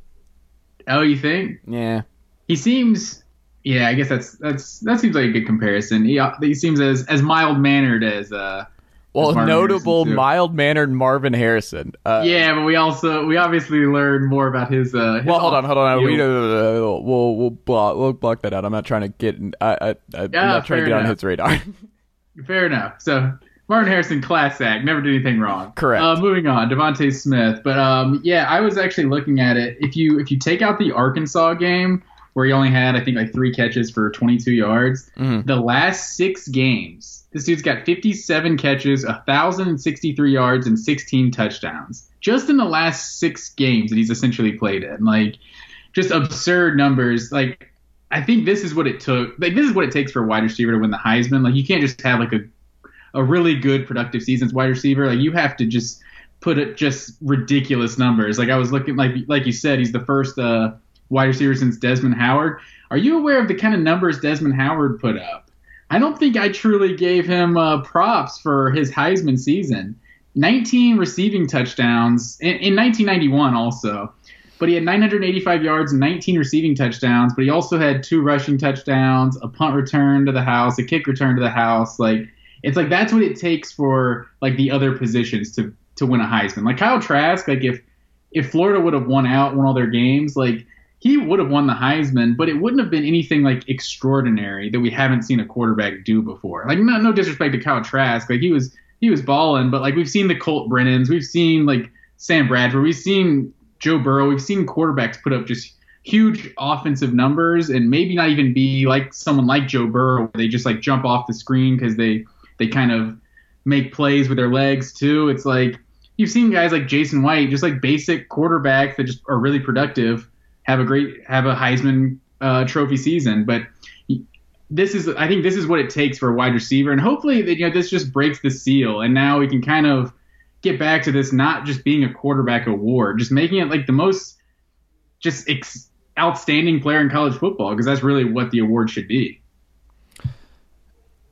Oh, you think? Yeah. He seems. Yeah, I guess that's that's that seems like a good comparison. He he seems as as mild mannered as uh well, notable mild mannered Marvin Harrison. Uh, yeah, but we also we obviously learned more about his. Uh, his well, hold on, hold on. We, uh, we'll we'll block we'll block that out. I'm not trying to get. I, I, I'm yeah, not trying to get enough. on his radar. fair enough. So Marvin Harrison, class act, never did anything wrong. Correct. Uh, moving on, DeVonta Smith. But um, yeah, I was actually looking at it. If you if you take out the Arkansas game where he only had I think like three catches for 22 yards, mm-hmm. the last six games this dude's got 57 catches, 1,063 yards, and 16 touchdowns just in the last six games that he's essentially played in. Like, just absurd numbers. Like, I think this is what it took. Like, this is what it takes for a wide receiver to win the Heisman. Like, you can't just have like a a really good productive season as wide receiver. Like, you have to just put it just ridiculous numbers. Like, I was looking like like you said, he's the first uh, wide receiver since Desmond Howard. Are you aware of the kind of numbers Desmond Howard put up? I don't think I truly gave him uh, props for his Heisman season. 19 receiving touchdowns in, in 1991 also. But he had 985 yards and 19 receiving touchdowns. But he also had two rushing touchdowns, a punt return to the house, a kick return to the house. Like it's like that's what it takes for like the other positions to to win a Heisman. Like Kyle Trask, like if if Florida would have won out, won all their games, like he would have won the Heisman, but it wouldn't have been anything like extraordinary that we haven't seen a quarterback do before. Like no, no disrespect to Kyle Trask, like he was he was balling, but like we've seen the Colt Brennans, we've seen like Sam Bradford, we've seen Joe Burrow, we've seen quarterbacks put up just huge offensive numbers and maybe not even be like someone like Joe Burrow where they just like jump off the screen because they they kind of make plays with their legs too. It's like you've seen guys like Jason White, just like basic quarterbacks that just are really productive have a great have a Heisman uh, Trophy season. But this is I think this is what it takes for a wide receiver, and hopefully you know this just breaks the seal, and now we can kind of get back to this not just being a quarterback award, just making it like the most just ex- outstanding player in college football because that's really what the award should be.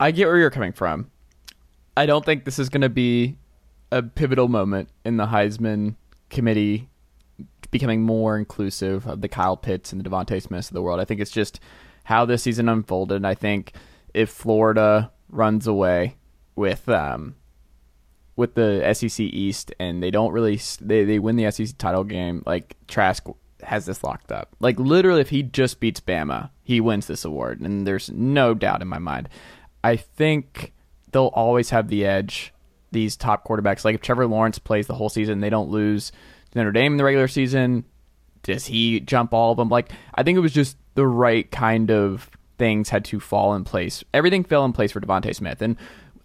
I get where you're coming from. I don't think this is going to be a pivotal moment in the Heisman committee becoming more inclusive of the Kyle Pitts and the DeVonta Smiths of the world. I think it's just how this season unfolded. I think if Florida runs away with um, with the SEC East and they don't really they, they win the SEC title game, like Trask has this locked up. Like literally, if he just beats Bama, he wins this award, and there's no doubt in my mind. I think they'll always have the edge. These top quarterbacks, like if Trevor Lawrence plays the whole season, they don't lose Notre Dame in the regular season? Does he jump all of them? Like, I think it was just the right kind of things had to fall in place. Everything fell in place for DeVonta Smith. And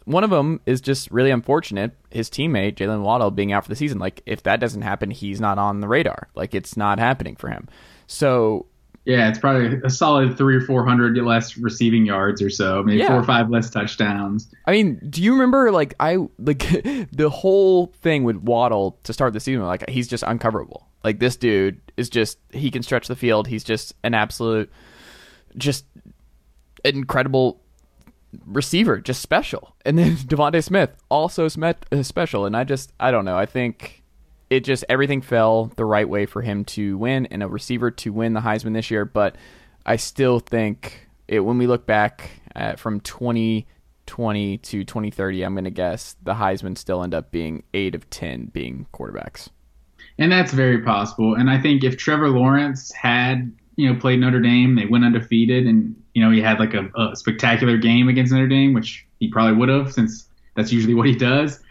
one of them is just really unfortunate. His teammate, Jaylen Waddle, being out for the season. Like, if that doesn't happen, he's not on the radar. Like, it's not happening for him. So Yeah, it's probably a solid three or four hundred less receiving yards or so, maybe Yeah. four or five less touchdowns. I mean, do you remember like I like the whole thing with Waddle to start the season? Like he's just uncoverable. Like this dude is just he can stretch the field. He's just an absolute, just incredible receiver, just special. And then DeVonta Smith also smet, uh, special. And I just I don't know. I think it just everything fell the right way for him to win and a receiver to win the Heisman this year. But I still think it when we look back at, from 2020 to 2030, I'm going to guess the Heisman still end up being eight of ten being quarterbacks. And that's very possible. And I think if Trevor Lawrence had, you know, played Notre Dame, they went undefeated, and you know he had like a, a spectacular game against Notre Dame, which he probably would have, since that's usually what he does.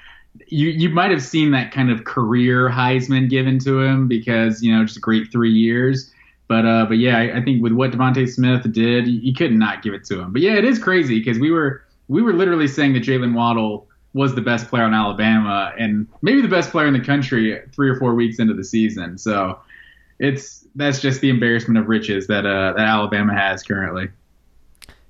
You you might have seen that kind of career Heisman given to him because you know just a great three years. But uh, but yeah, I, I think with what DeVonta Smith did, you, you could not give it to him. But yeah, it is crazy because we were we were literally saying that Jaylen Waddle was the best player in Alabama and maybe the best player in the country three or four weeks into the season. So it's that's just the embarrassment of riches that uh, that Alabama has currently.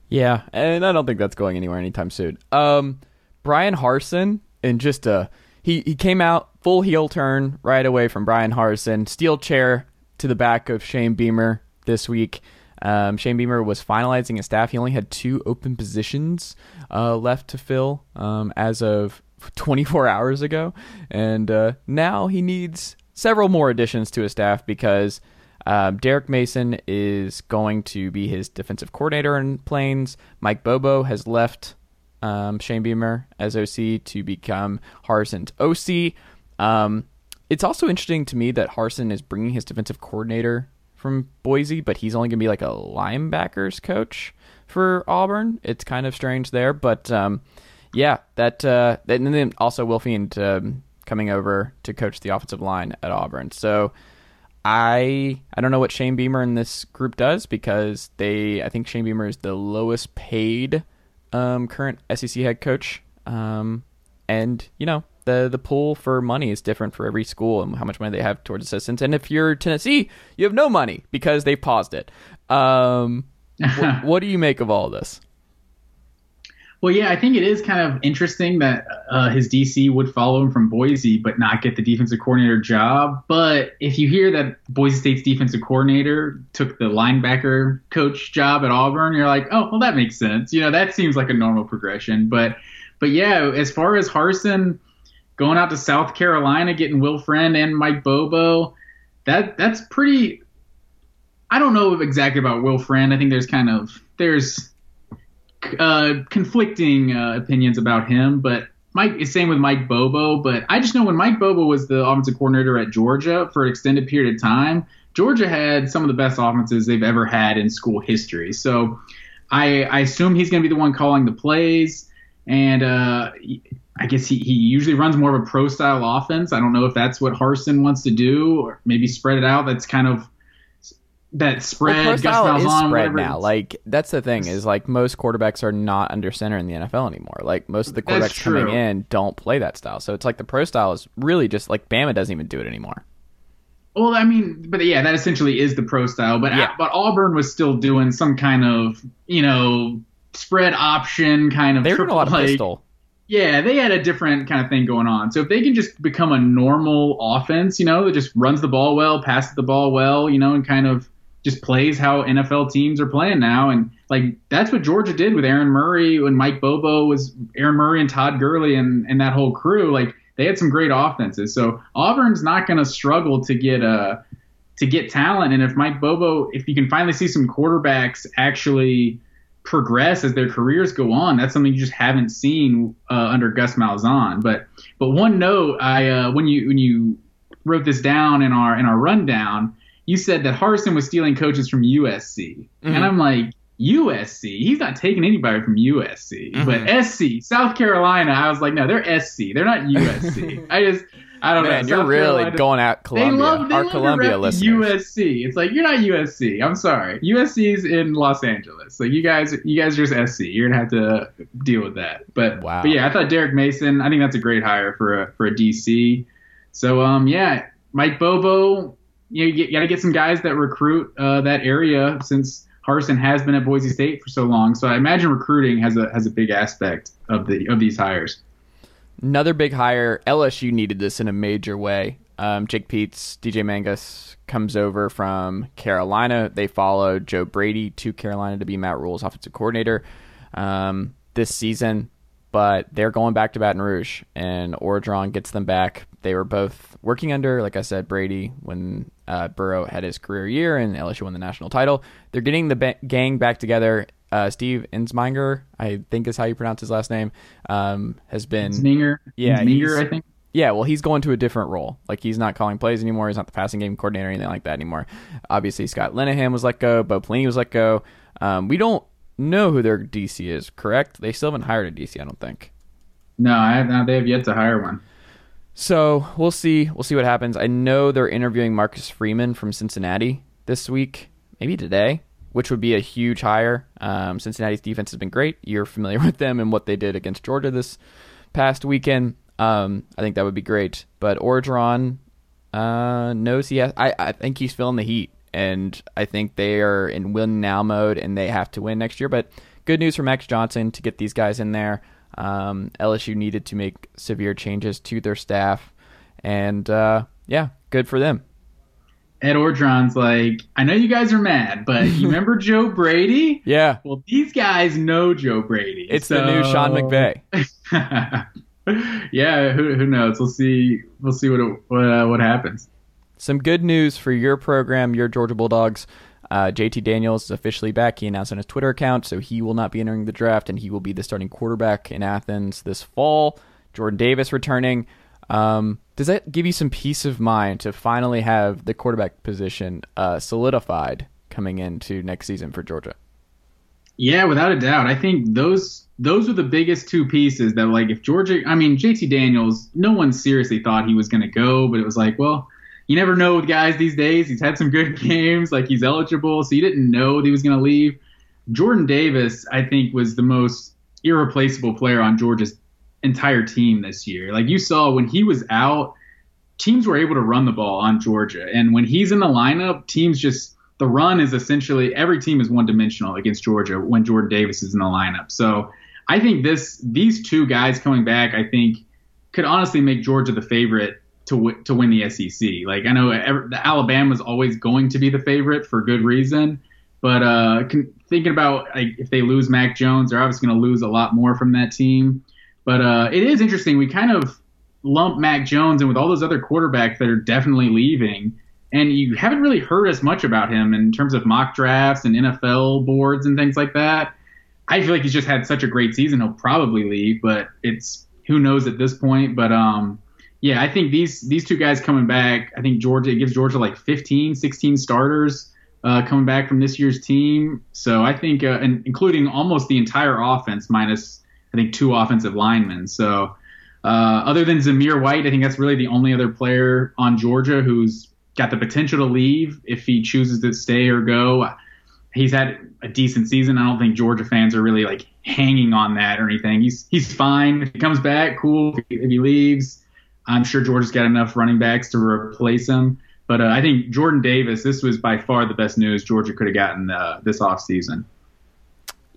Yeah, and I don't think that's going anywhere anytime soon. Um, Bryan Harsin, and just a he he came out full heel turn right away from Bryan Harsin, steel chair to the back of Shane Beamer this week. Um, Shane Beamer was finalizing his staff. He only had two open positions uh, left to fill um, as of 24 hours ago, and uh, now he needs several more additions to his staff because um, Derek Mason is going to be his defensive coordinator in Plains. Mike Bobo has left um, Shane Beamer as OC to become Harsin's OC. Um, it's also interesting to me that Harsin is bringing his defensive coordinator from Boise, but he's only going to be like a linebackers coach for Auburn. It's kind of strange there, but um, yeah, that, uh, and then also Will Friend um, coming over to coach the offensive line at Auburn. So I I don't know what Shane Beamer in this group does because they I think Shane Beamer is the lowest paid um, current SEC head coach, um, and you know the the pool for money is different for every school and how much money they have towards assistance. And if you're Tennessee, you have no money because they paused it. Um, what, what do you make of all this? Well, yeah, I think it is kind of interesting that uh, his DC would follow him from Boise, but not get the defensive coordinator job. But if you hear that Boise State's defensive coordinator took the linebacker coach job at Auburn, you're like, oh, well, that makes sense. You know, that seems like a normal progression. But, but yeah, as far as Harsin going out to South Carolina, getting Will Friend and Mike Bobo, that that's pretty. I don't know exactly about Will Friend. I think there's kind of there's uh, conflicting uh, opinions about him, but Mike is same with Mike Bobo. But I just know when Mike Bobo was the offensive coordinator at Georgia for an extended period of time, Georgia had some of the best offenses they've ever had in school history. So I, I assume he's going to be the one calling the plays, and uh, I guess he, he usually runs more of a pro style offense. I don't know if that's what Harsin wants to do, or maybe spread it out. That's kind of that spread. Well, Gus style is spread whatever now. Like that's the thing is like most quarterbacks are not under center in the NFL anymore. Like most of the quarterbacks coming in don't play that style. So it's like the pro style is really just like Bama doesn't even do it anymore. Well, I mean, but yeah, that essentially is the pro style. But Yeah. but Auburn was still doing some kind of you know spread option kind of. They were a lot of triple pistol. Yeah, they had a different kind of thing going on. So if they can just become a normal offense, you know, that just runs the ball well, passes the ball well, you know, and kind of just plays how NFL teams are playing now, and like that's what Georgia did with Aaron Murray when Mike Bobo was Aaron Murray and Todd Gurley and and that whole crew. Like they had some great offenses. So Auburn's not going to struggle to get uh to get talent, and if Mike Bobo, if you can finally see some quarterbacks actually progress as their careers go on. That's something you just haven't seen uh, under Gus Malzahn. But but one note, I uh, when you when you wrote this down in our in our rundown, you said that Harsin was stealing coaches from USC, and I'm like. USC. He's not taking anybody from USC, but SC, South Carolina. I was like, no, they're SC. They're not USC. I just, I don't Man, know. you're South really Carolina- going at Columbia. they love, they Our love Columbia listeners. USC. It's like you're not USC. I'm sorry. USC's in Los Angeles. Like you guys, you guys are just SC. You're gonna have to deal with that. But, Wow. but yeah, I thought Derek Mason. I think that's a great hire for a for a DC. So um yeah, Mike Bobo. You, know, you got to get some guys that recruit uh, that area since Harsin has been at Boise State for so long. So I imagine recruiting has a has a big aspect of the of these hires. Another big hire. LSU needed this in a major way. Um, Jake Peetz, DJ Mangas comes over from Carolina. They followed Joe Brady to Carolina to be Matt Rhule's offensive coordinator um, this season, but they're going back to Baton Rouge, and Orgeron gets them back. They were both working under, like I said, Brady when uh, Burrow had his career year and LSU won the national title. They're getting the ba- gang back together uh, Steve Ensminger, I think is how you pronounce his last name, um, has been Ensminger. Yeah, Ensminger, I think. yeah, well, he's going to a different role. Like he's not calling plays anymore. He's not the passing game coordinator or anything like that anymore. Obviously, Scott Linehan was let go. Bo Pelini was let go. Um, we don't know who their DC is. Correct? They still haven't hired a DC. I don't think. No, I have, no, they have yet to hire one. So we'll see. We'll see what happens. I know they're interviewing Marcus Freeman from Cincinnati this week, maybe today, which would be a huge hire. Um, Cincinnati's defense has been great. You're familiar with them and what they did against Georgia this past weekend. Um, I think that would be great. But Orgeron uh, knows he has. I, I think he's feeling the heat, and I think they are in win now mode, and they have to win next year. But good news for Max Johnson to get these guys in there. Um, LSU needed to make severe changes to their staff, and uh, yeah, good for them. Ed Orgeron's like, I know you guys are mad, but you remember Joe Brady? Yeah, Well, these guys know Joe Brady. it's the new Sean so- McVay. yeah, who, who knows? We'll see. We'll see what it- what uh, what happens. Some good news for your program, your Georgia Bulldogs. Uh, JT Daniels is officially back. He announced on his Twitter account, so he will not be entering the draft, and he will be the starting quarterback in Athens this fall. Jordan Davis returning. Um, does that give you some peace of mind to finally have the quarterback position uh, solidified coming into next season for Georgia? Yeah, without a doubt. I think those those are the biggest two pieces that like if Georgia I mean JT Daniels, no one seriously thought he was gonna go, but it was like, well, you never know with guys these days. He's had some good games, like he's eligible, so you didn't know that he was gonna leave. Jordan Davis, I think, was the most irreplaceable player on Georgia's entire team this year. Like you saw when he was out, teams were able to run the ball on Georgia. And when he's in the lineup, teams just the run is essentially every team is one dimensional against Georgia when Jordan Davis is in the lineup. So I think this these two guys coming back, I think could honestly make Georgia the favorite to w- to win the SEC. Like I know ever, the Alabama's always going to be the favorite for good reason, but uh, thinking about like if they lose Mac Jones, they're obviously going to lose a lot more from that team. But uh, it is interesting. We kind of lump Mac Jones and with all those other quarterbacks that are definitely leaving, and you haven't really heard as much about him in terms of mock drafts and NFL boards and things like that. I feel like he's just had such a great season. He'll probably leave, but it's who knows at this point. But um, yeah, I think these these two guys coming back. I think Georgia it gives Georgia like 15, 16 starters uh, coming back from this year's team. So I think, uh, and including almost the entire offense minus I think two offensive linemen. So uh, other than Zamir White, I think that's really the only other player on Georgia who's got the potential to leave if he chooses to stay or go. He's had a decent season. I don't think Georgia fans are really like hanging on that or anything. He's he's fine. If he comes back, cool. If he, if he leaves, I'm sure Georgia's got enough running backs to replace him. But uh, I think Jordan Davis, this was by far the best news Georgia could have gotten uh, this offseason.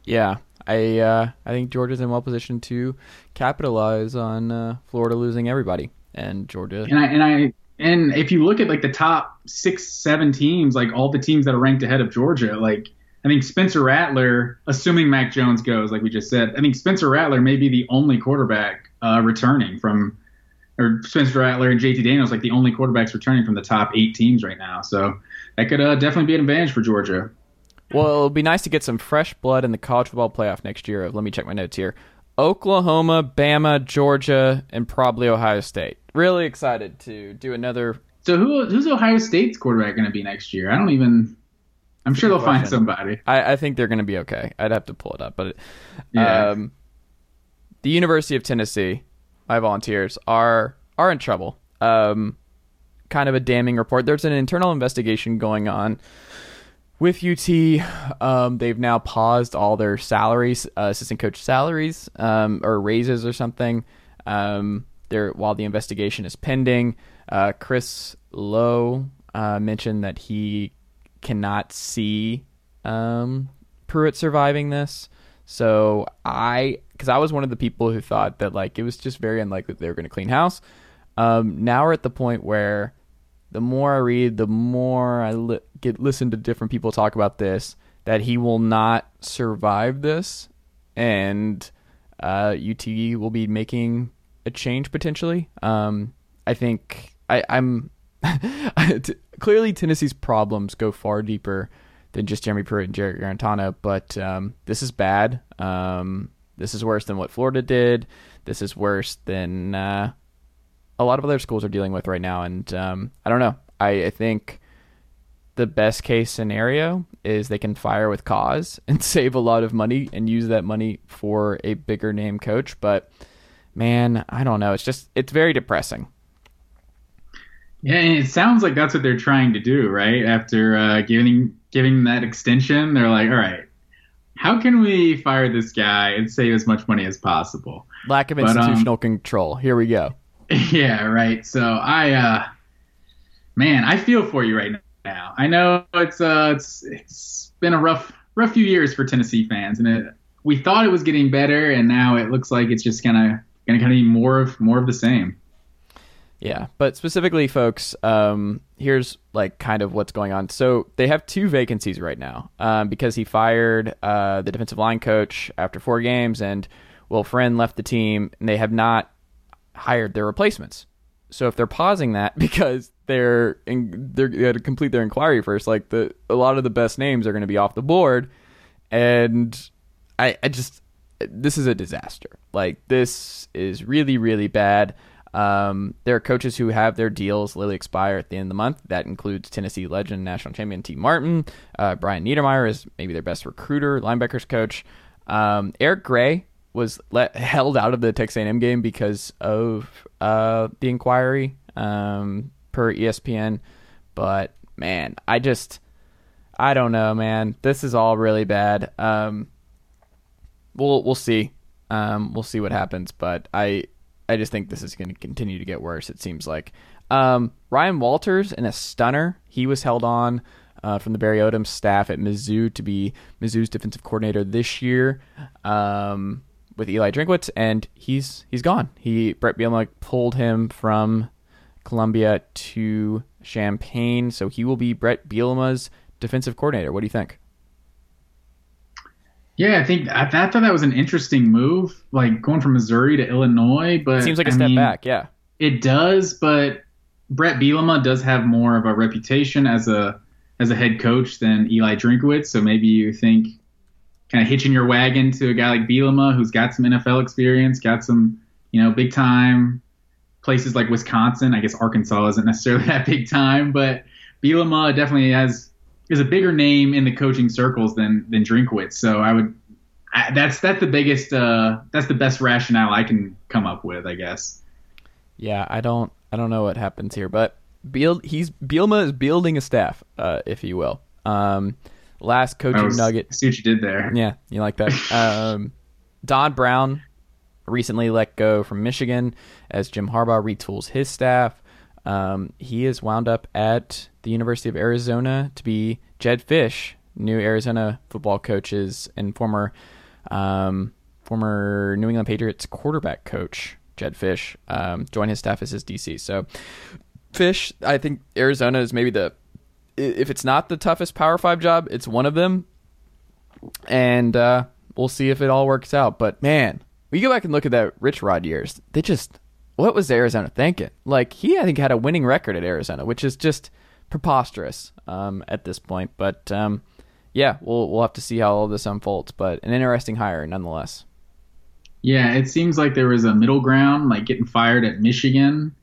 Yeah, I uh, I think Georgia's in well position to capitalize on uh, Florida losing everybody, and Georgia. And I and I and if you look at like the top six, seven teams, like all the teams that are ranked ahead of Georgia, like I think Spencer Rattler, assuming Mac Jones goes, like we just said, I think Spencer Rattler may be the only quarterback uh, returning from, or Spencer Rattler and JT Daniels, like the only quarterbacks returning from the top eight teams right now. So that could uh, definitely be an advantage for Georgia. Well, it'll be nice to get some fresh blood in the college football playoff next year. Let me check my notes here. Oklahoma, Bama, Georgia, and probably Ohio State. Really excited to do another. So who who's Ohio State's quarterback going to be next year? I don't even. I'm sure they'll find somebody. I, I think they're going to be okay. I'd have to pull it up, but Yeah. um, the University of Tennessee, my volunteers are are in trouble. Um, kind of a damning report. There's an internal investigation going on with UT. Um, they've now paused all their salaries, uh, assistant coach salaries, um, or raises or something. Um, there while the investigation is pending. Uh, Chris Low, uh, mentioned that he cannot see um, Pruitt surviving this. So I, because I was one of the people who thought that like it was just very unlikely that they were going to clean house. Um, now we're at the point where the more I read, the more I li- get listen to different people talk about this that he will not survive this, and uh, UT will be making a change potentially. Um, I think I, I'm clearly Tennessee's problems go far deeper than just Jeremy Pruitt and Jarrett Guarantano, but um, this is bad. Um, this is worse than what Florida did. This is worse than uh, a lot of other schools are dealing with right now. And um, I don't know. I, I, think the best case scenario is they can fire with cause and save a lot of money and use that money for a bigger name coach. But man, I don't know. It's just it's very depressing. Yeah, and it sounds like that's what they're trying to do, right? After uh, giving giving that extension, they're like, all right, how can we fire this guy and save as much money as possible? Lack of institutional but, um, control. Here we go. Yeah, right. So I, uh, man, I feel for you right now. I know it's uh, it's it's been a rough rough few years for Tennessee fans, and it, we thought it was getting better, and now it looks like it's just gonna gonna kind of be more of more of the same. Yeah, but specifically, folks, um, here's like kind of what's going on. So they have two vacancies right now um, because he fired uh, the defensive line coach after four games, and Will Friend left the team, and they have not hired their replacements. So if they're pausing that because they're in, they're they to complete their inquiry first, like the a lot of the best names are going to be off the board, and I I just this is a disaster. Like this is really really bad. Um, there are coaches who have their deals literally expire at the end of the month. That includes Tennessee legend, national champion Tee Martin. Uh, Brian Niedermeyer is maybe their best recruiter, linebackers coach. Um, Eric Gray was let, held out of the Texas A&M game because of uh, the inquiry um, per ESPN. But man, I just I don't know, man. This is all really bad. Um, we'll we'll see. Um, we'll see what happens, but I I just think this is going to continue to get worse. It seems like um, Ryan Walters in a stunner. He was held on uh, from the Barry Odom staff at Mizzou to be Mizzou's defensive coordinator this year um, with Eli Drinkwitz, and he's he's gone. He Bret Bielema pulled him from Columbia to Champaign, so he will be Bret Bielema's defensive coordinator. What do you think? Yeah, I think I, I, thought that was an interesting move, like going from Missouri to Illinois. But it seems like a I step mean, back. Yeah, it does. But Bret Bielema does have more of a reputation as a as a head coach than Eli Drinkwitz. So maybe you think kind of hitching your wagon to a guy like Bielema, who's got some NFL experience, got some you know big time places like Wisconsin. I guess Arkansas isn't necessarily that big time, but Bielema definitely has is a bigger name in the coaching circles than than Drinkwitz. So I would I, that's that's the biggest uh, that's the best rationale I can come up with, I guess. Yeah, I don't I don't know what happens here, but Biel, he's Bielema is building a staff, uh, if you will. Um, last coaching was, nugget. See what you did there. Yeah, you like that. um, Don Brown recently let go from Michigan as Jim Harbaugh retools his staff. Um, he is wound up at the University of Arizona to be Jedd Fisch, new Arizona football coaches and former um, former New England Patriots quarterback coach Jedd Fisch um, join his staff as his DC. So Fisch, I think Arizona is maybe the if it's not the toughest Power Five job, it's one of them, and uh, we'll see if it all works out. But man, we go back and look at that Rich Rod years. They just what was Arizona thinking? Like he, I think, had a winning record at Arizona, which is just preposterous um, at this point. But um, yeah, we'll we'll have to see how all this unfolds. But an interesting hire nonetheless. Yeah, it seems like there was a middle ground, like getting fired at Michigan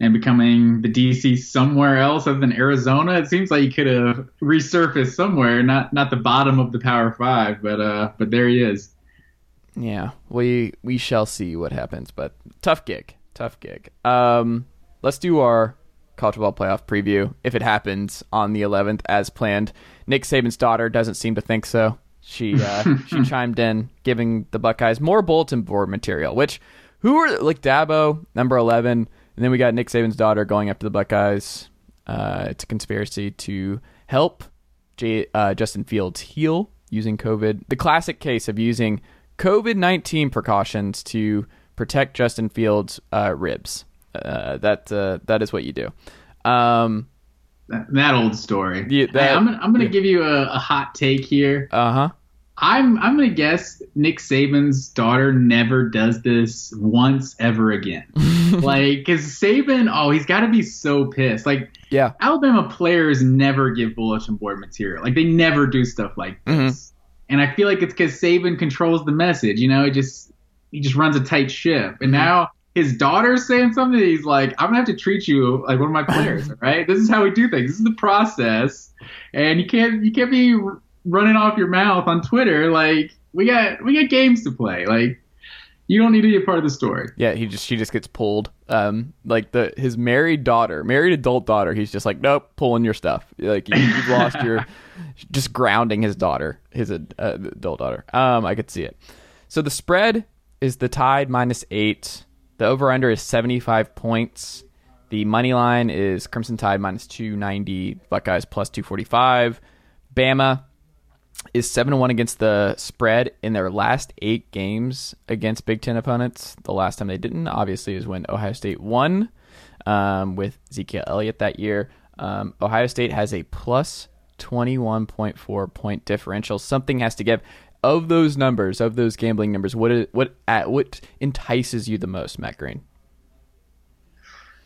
and becoming the DC somewhere else other than Arizona. It seems like he could have resurfaced somewhere, not not the bottom of the Power Five, but uh, but there he is. Yeah, we we shall see what happens, but tough gig tough gig. Um, let's do our college football playoff preview if it happens on the 11th as planned. Nick Saban's daughter doesn't seem to think so. She uh, she chimed in, giving the Buckeyes more bulletin board material. Which who are like Dabo number 11, and then we got Nick Saban's daughter going after the Buckeyes. Uh, it's a conspiracy to help J- uh, Justin Fields heal using COVID. The classic case of using COVID 19 precautions to protect Justin Fields' uh, ribs. Uh, that, uh, that is what you do. Um, that, that old story. Yeah, that- Hey, I'm gonna, I'm gonna yeah. give you a, a hot take here. uh huh. I'm I'm gonna guess Nick Saban's daughter never does this once ever again. like, cause Saban, oh, he's got to be so pissed. Like, Yeah. Alabama players never give bulletin board material. Like, they never do stuff like this. And I feel like it's because Saban controls the message. You know, it just he just runs a tight ship. And now his daughter's saying something. He's like, I'm gonna have to treat you like one of my players. right? This is how we do things. This is the process, and you can't you can't be running off your mouth on Twitter. Like we got we got games to play. Like you don't need to be a part of the story. Yeah, he just she just gets pulled. Um, like the his married daughter, married adult daughter. He's just like, nope, pulling your stuff. Like you, you've lost your, just grounding his daughter, his uh, adult daughter. Um, I could see it. So the spread is the Tide minus eight. The over under is seventy five points. The money line is Crimson Tide minus two ninety. Buckeyes plus two forty five. Bama is seven to one against the spread in their last eight games against Big Ten opponents. The last time they didn't, obviously, is when Ohio State won um, with Ezekiel Elliott that year. Um, Ohio State has a plus twenty one point four point differential. Something has to give. Of those numbers, of those gambling numbers, what is, what at what entices you the most, Matt Green?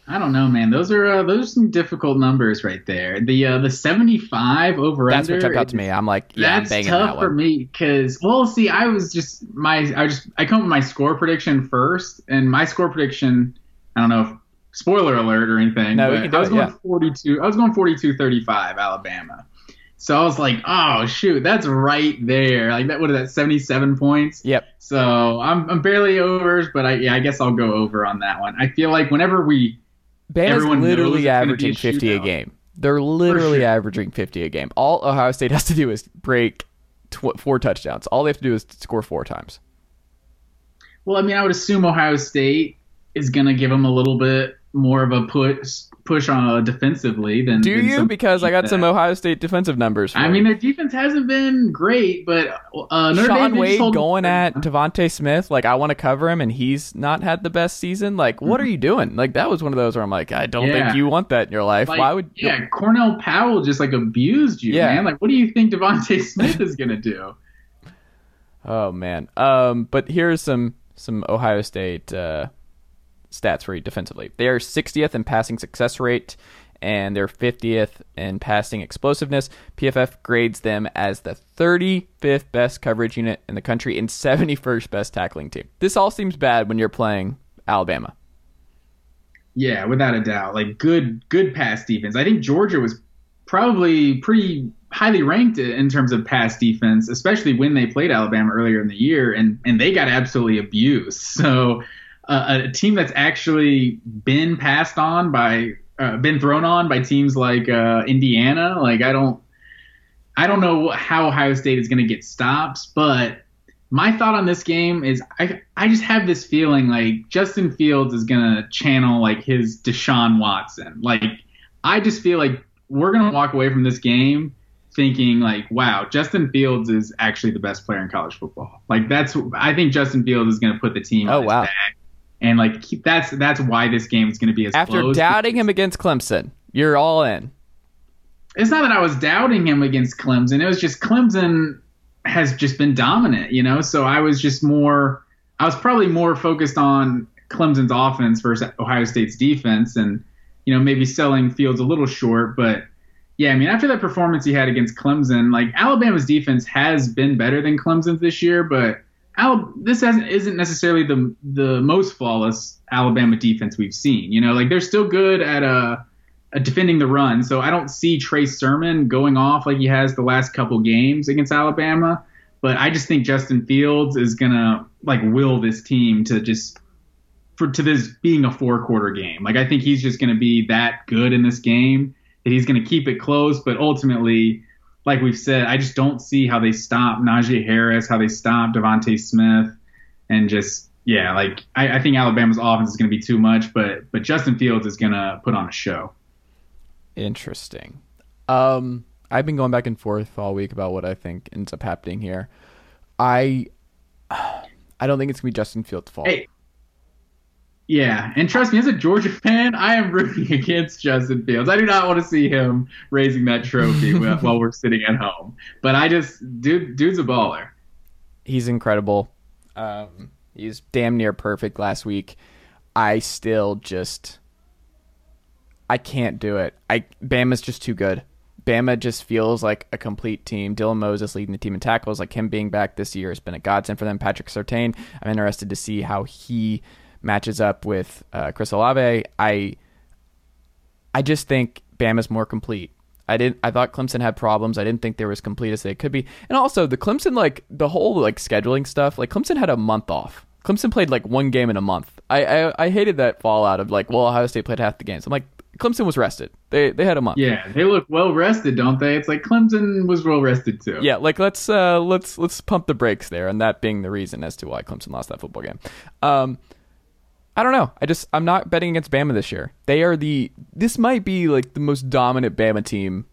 I don't know, man. Those are uh, those are some difficult numbers right there. The uh, the 75 over That's under. what jumped out to me. I'm like, yeah, I'm That's banging tough that for me because well, see, I was just my I just I come up with my score prediction first, and my score prediction. I don't know if spoiler alert or anything. No, we but can do I was it, going yeah. 42. I was going 42-35 Alabama. So I was like, oh shoot, that's right there. Like that. What is that? 77 points. Yep. So I'm I'm barely overs, but I yeah I guess I'll go over on that one. I feel like whenever we Bama's Everyone literally be a averaging 50 a game. They're literally sure. averaging 50 a game. All Ohio State has to do is break tw- four touchdowns. All they have to do is score four times. Well, I mean, I would assume Ohio State is going to give them a little bit more of a push push on uh, defensively than. Do than you? Because I got that- some Ohio State defensive numbers. For I mean, their defense hasn't been great, but uh, Notre Sean just Wade going at DeVonta Smith, like I want to cover him, and he's not had the best season. Like, what are you doing? Like that was one of those where I'm like, I don't Mm-hmm. Yeah. think you want that in your life. Like, Why would? yeah, Cornell Powell just like abused you, Yeah. man. Like, what do you think DeVonta Smith is going to do? Oh man. Um, but here's some some Ohio State uh, stats for you defensively. They are 60th in passing success rate, and they're 50th in passing explosiveness. PFF grades them as the 35th best coverage unit in the country and 71st best tackling team. This all seems bad when you're playing Alabama. Yeah, without a doubt. Like good good pass defense. I think Georgia was probably pretty highly ranked in terms of pass defense, especially when they played Alabama earlier in the year, and and they got absolutely abused. So uh, a team that's actually been passed on by uh, been thrown on by teams like uh, Indiana, like I don't I don't know how Ohio State is going to get stopped, but my thought on this game is I I just have this feeling like Justin Fields is gonna channel like his Deshaun Watson. Like I just feel like we're gonna walk away from this game thinking like, wow, Justin Fields is actually the best player in college football. Like that's I think Justin Fields is gonna put the team Oh, wow. back. And like that's that's why this game is gonna be as After doubting him against Clemson, you're all in. it's not that I was doubting him against Clemson. It was just Clemson has just been dominant, you know. So I was just more, I was probably more focused on Clemson's offense versus Ohio State's defense, and you know maybe selling Fields a little short. But yeah, I mean after that performance he had against Clemson, like Alabama's defense has been better than Clemson's this year, but This isn't necessarily the the most flawless Alabama defense we've seen. You know, like they're still good at uh, uh, defending the run. So I don't see Trey Sermon going off like he has the last couple games against Alabama. But I just think Justin Fields is gonna like will this team to just for to this being a four quarter game. Like I think he's just gonna be that good in this game that he's gonna keep it close. But ultimately, like we've said, I just don't see how they stop Najee Harris, how they stop DeVonta Smith, and just yeah, like I, I think Alabama's offense is gonna be too much. But but Justin Fields is gonna put on a show. Interesting. Um, I've been going back and forth all week about what I think ends up happening here. I, I don't think it's gonna be Justin Fields' fault. Hey, yeah, and trust me, as a Georgia fan, I am rooting against Justin Fields. I do not want to see him raising that trophy while we're sitting at home. But I just, dude, dude's a baller. He's incredible. Um, he's damn near perfect last week. I still just, I can't do it. I Bama's just too good. Bama just feels like a complete team. Dylan Moses leading the team in tackles, like him being back this year has been a godsend for them. Patrick Surtain, I'm interested to see how he matches up with uh, Chris Olave. I I just think Bama's more complete. I didn't. I thought Clemson had problems. I didn't think they were as complete as they could be. And also the Clemson like the whole like scheduling stuff. Like Clemson had a month off. Clemson played like one game in a month. I I, I hated that fallout of like, well, Ohio State played half the games. I'm like, Clemson was rested. They they had a month. Yeah, they look well rested, don't they? It's like Clemson was well rested too. Yeah, like let's uh let's let's pump the brakes there, and that being the reason as to why Clemson lost that football game. Um, I don't know. I just I'm not betting against Bama this year. They are the this might be like the most dominant Bama team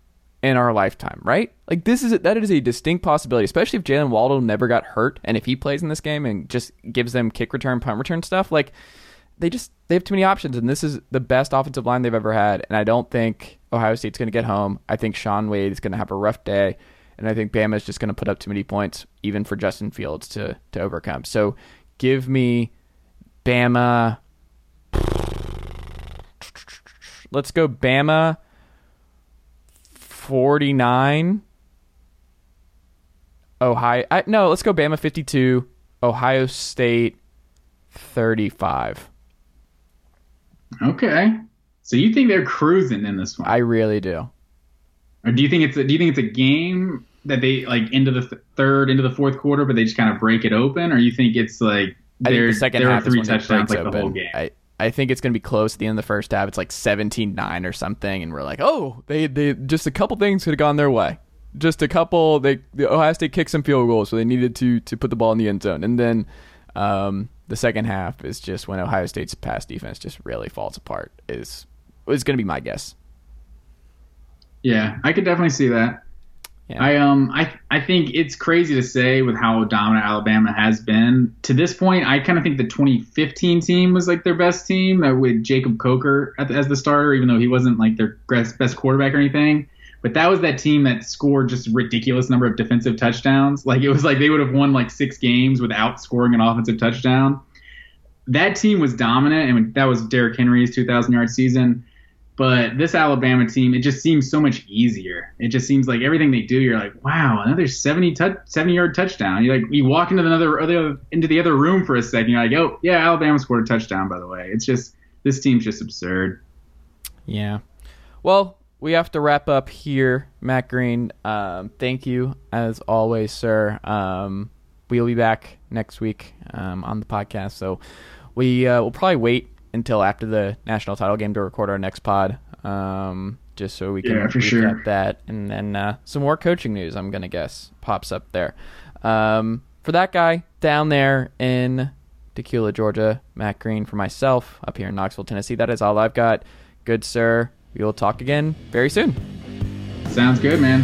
in our lifetime, right? Like this is that is a distinct possibility, especially if Jaylen Waddle never got hurt and if he plays in this game and just gives them kick return, punt return stuff. Like they just they have too many options, and this is the best offensive line they've ever had. And I don't think Ohio State's going to get home. I think Shaun Wade is going to have a rough day, and I think Bama is just going to put up too many points, even for Justin Fields to to overcome. So give me Bama. Let's go Bama 49. Ohio I, No, let's go Bama 52, Ohio State 35. Okay. So you think they're cruising in this one? I really do. Or do you think it's a, do you think it's a game that they like into the th- third, into the fourth quarter, but they just kind of break it open, or you think it's like I think the second half is when touchdowns like open. the whole game? I, I think it's going to be close at the end of the first half. It's like 17-9 or something, and we're like, oh, they they just a couple things could have gone their way. Just a couple. They the Ohio State kicked some field goals, so they needed to to put the ball in the end zone, and then um, the second half is just when Ohio State's pass defense just really falls apart. Is is going to be my guess. Yeah, I could definitely see that. Yeah. I um I I think it's crazy to say with how dominant Alabama has been to this point. I kind of think the 2015 team was like their best team uh, with Jacob Coker the, as the starter, even though he wasn't like their best best quarterback or anything. But that was that team that scored just ridiculous number of defensive touchdowns. Like it was like they would have won like six games without scoring an offensive touchdown. That team was dominant, and that was Derrick Henry's 2,000 yard season. But this Alabama team, it just seems so much easier. It just seems like everything they do, you're like, wow, another 70 tu- 70 yard touchdown. You like you walk into another other into the other room for a second, you're like, oh yeah, Alabama scored a touchdown. By the way, it's just this team's just absurd. Yeah. Well, we have to wrap up here, Matt Green. Um, thank you as always, sir. Um, we'll be back next week um, on the podcast, so we uh, will probably wait until after the national title game to record our next pod, um, just so we can Yeah, recap sure. that, and then uh, some more coaching news. I'm gonna guess pops up there. Um, for that guy down there in Tequila, Georgia, Matt Green. For myself up here in Knoxville, Tennessee. That is all I've got. Good sir. We will talk again very soon. Sounds good, man.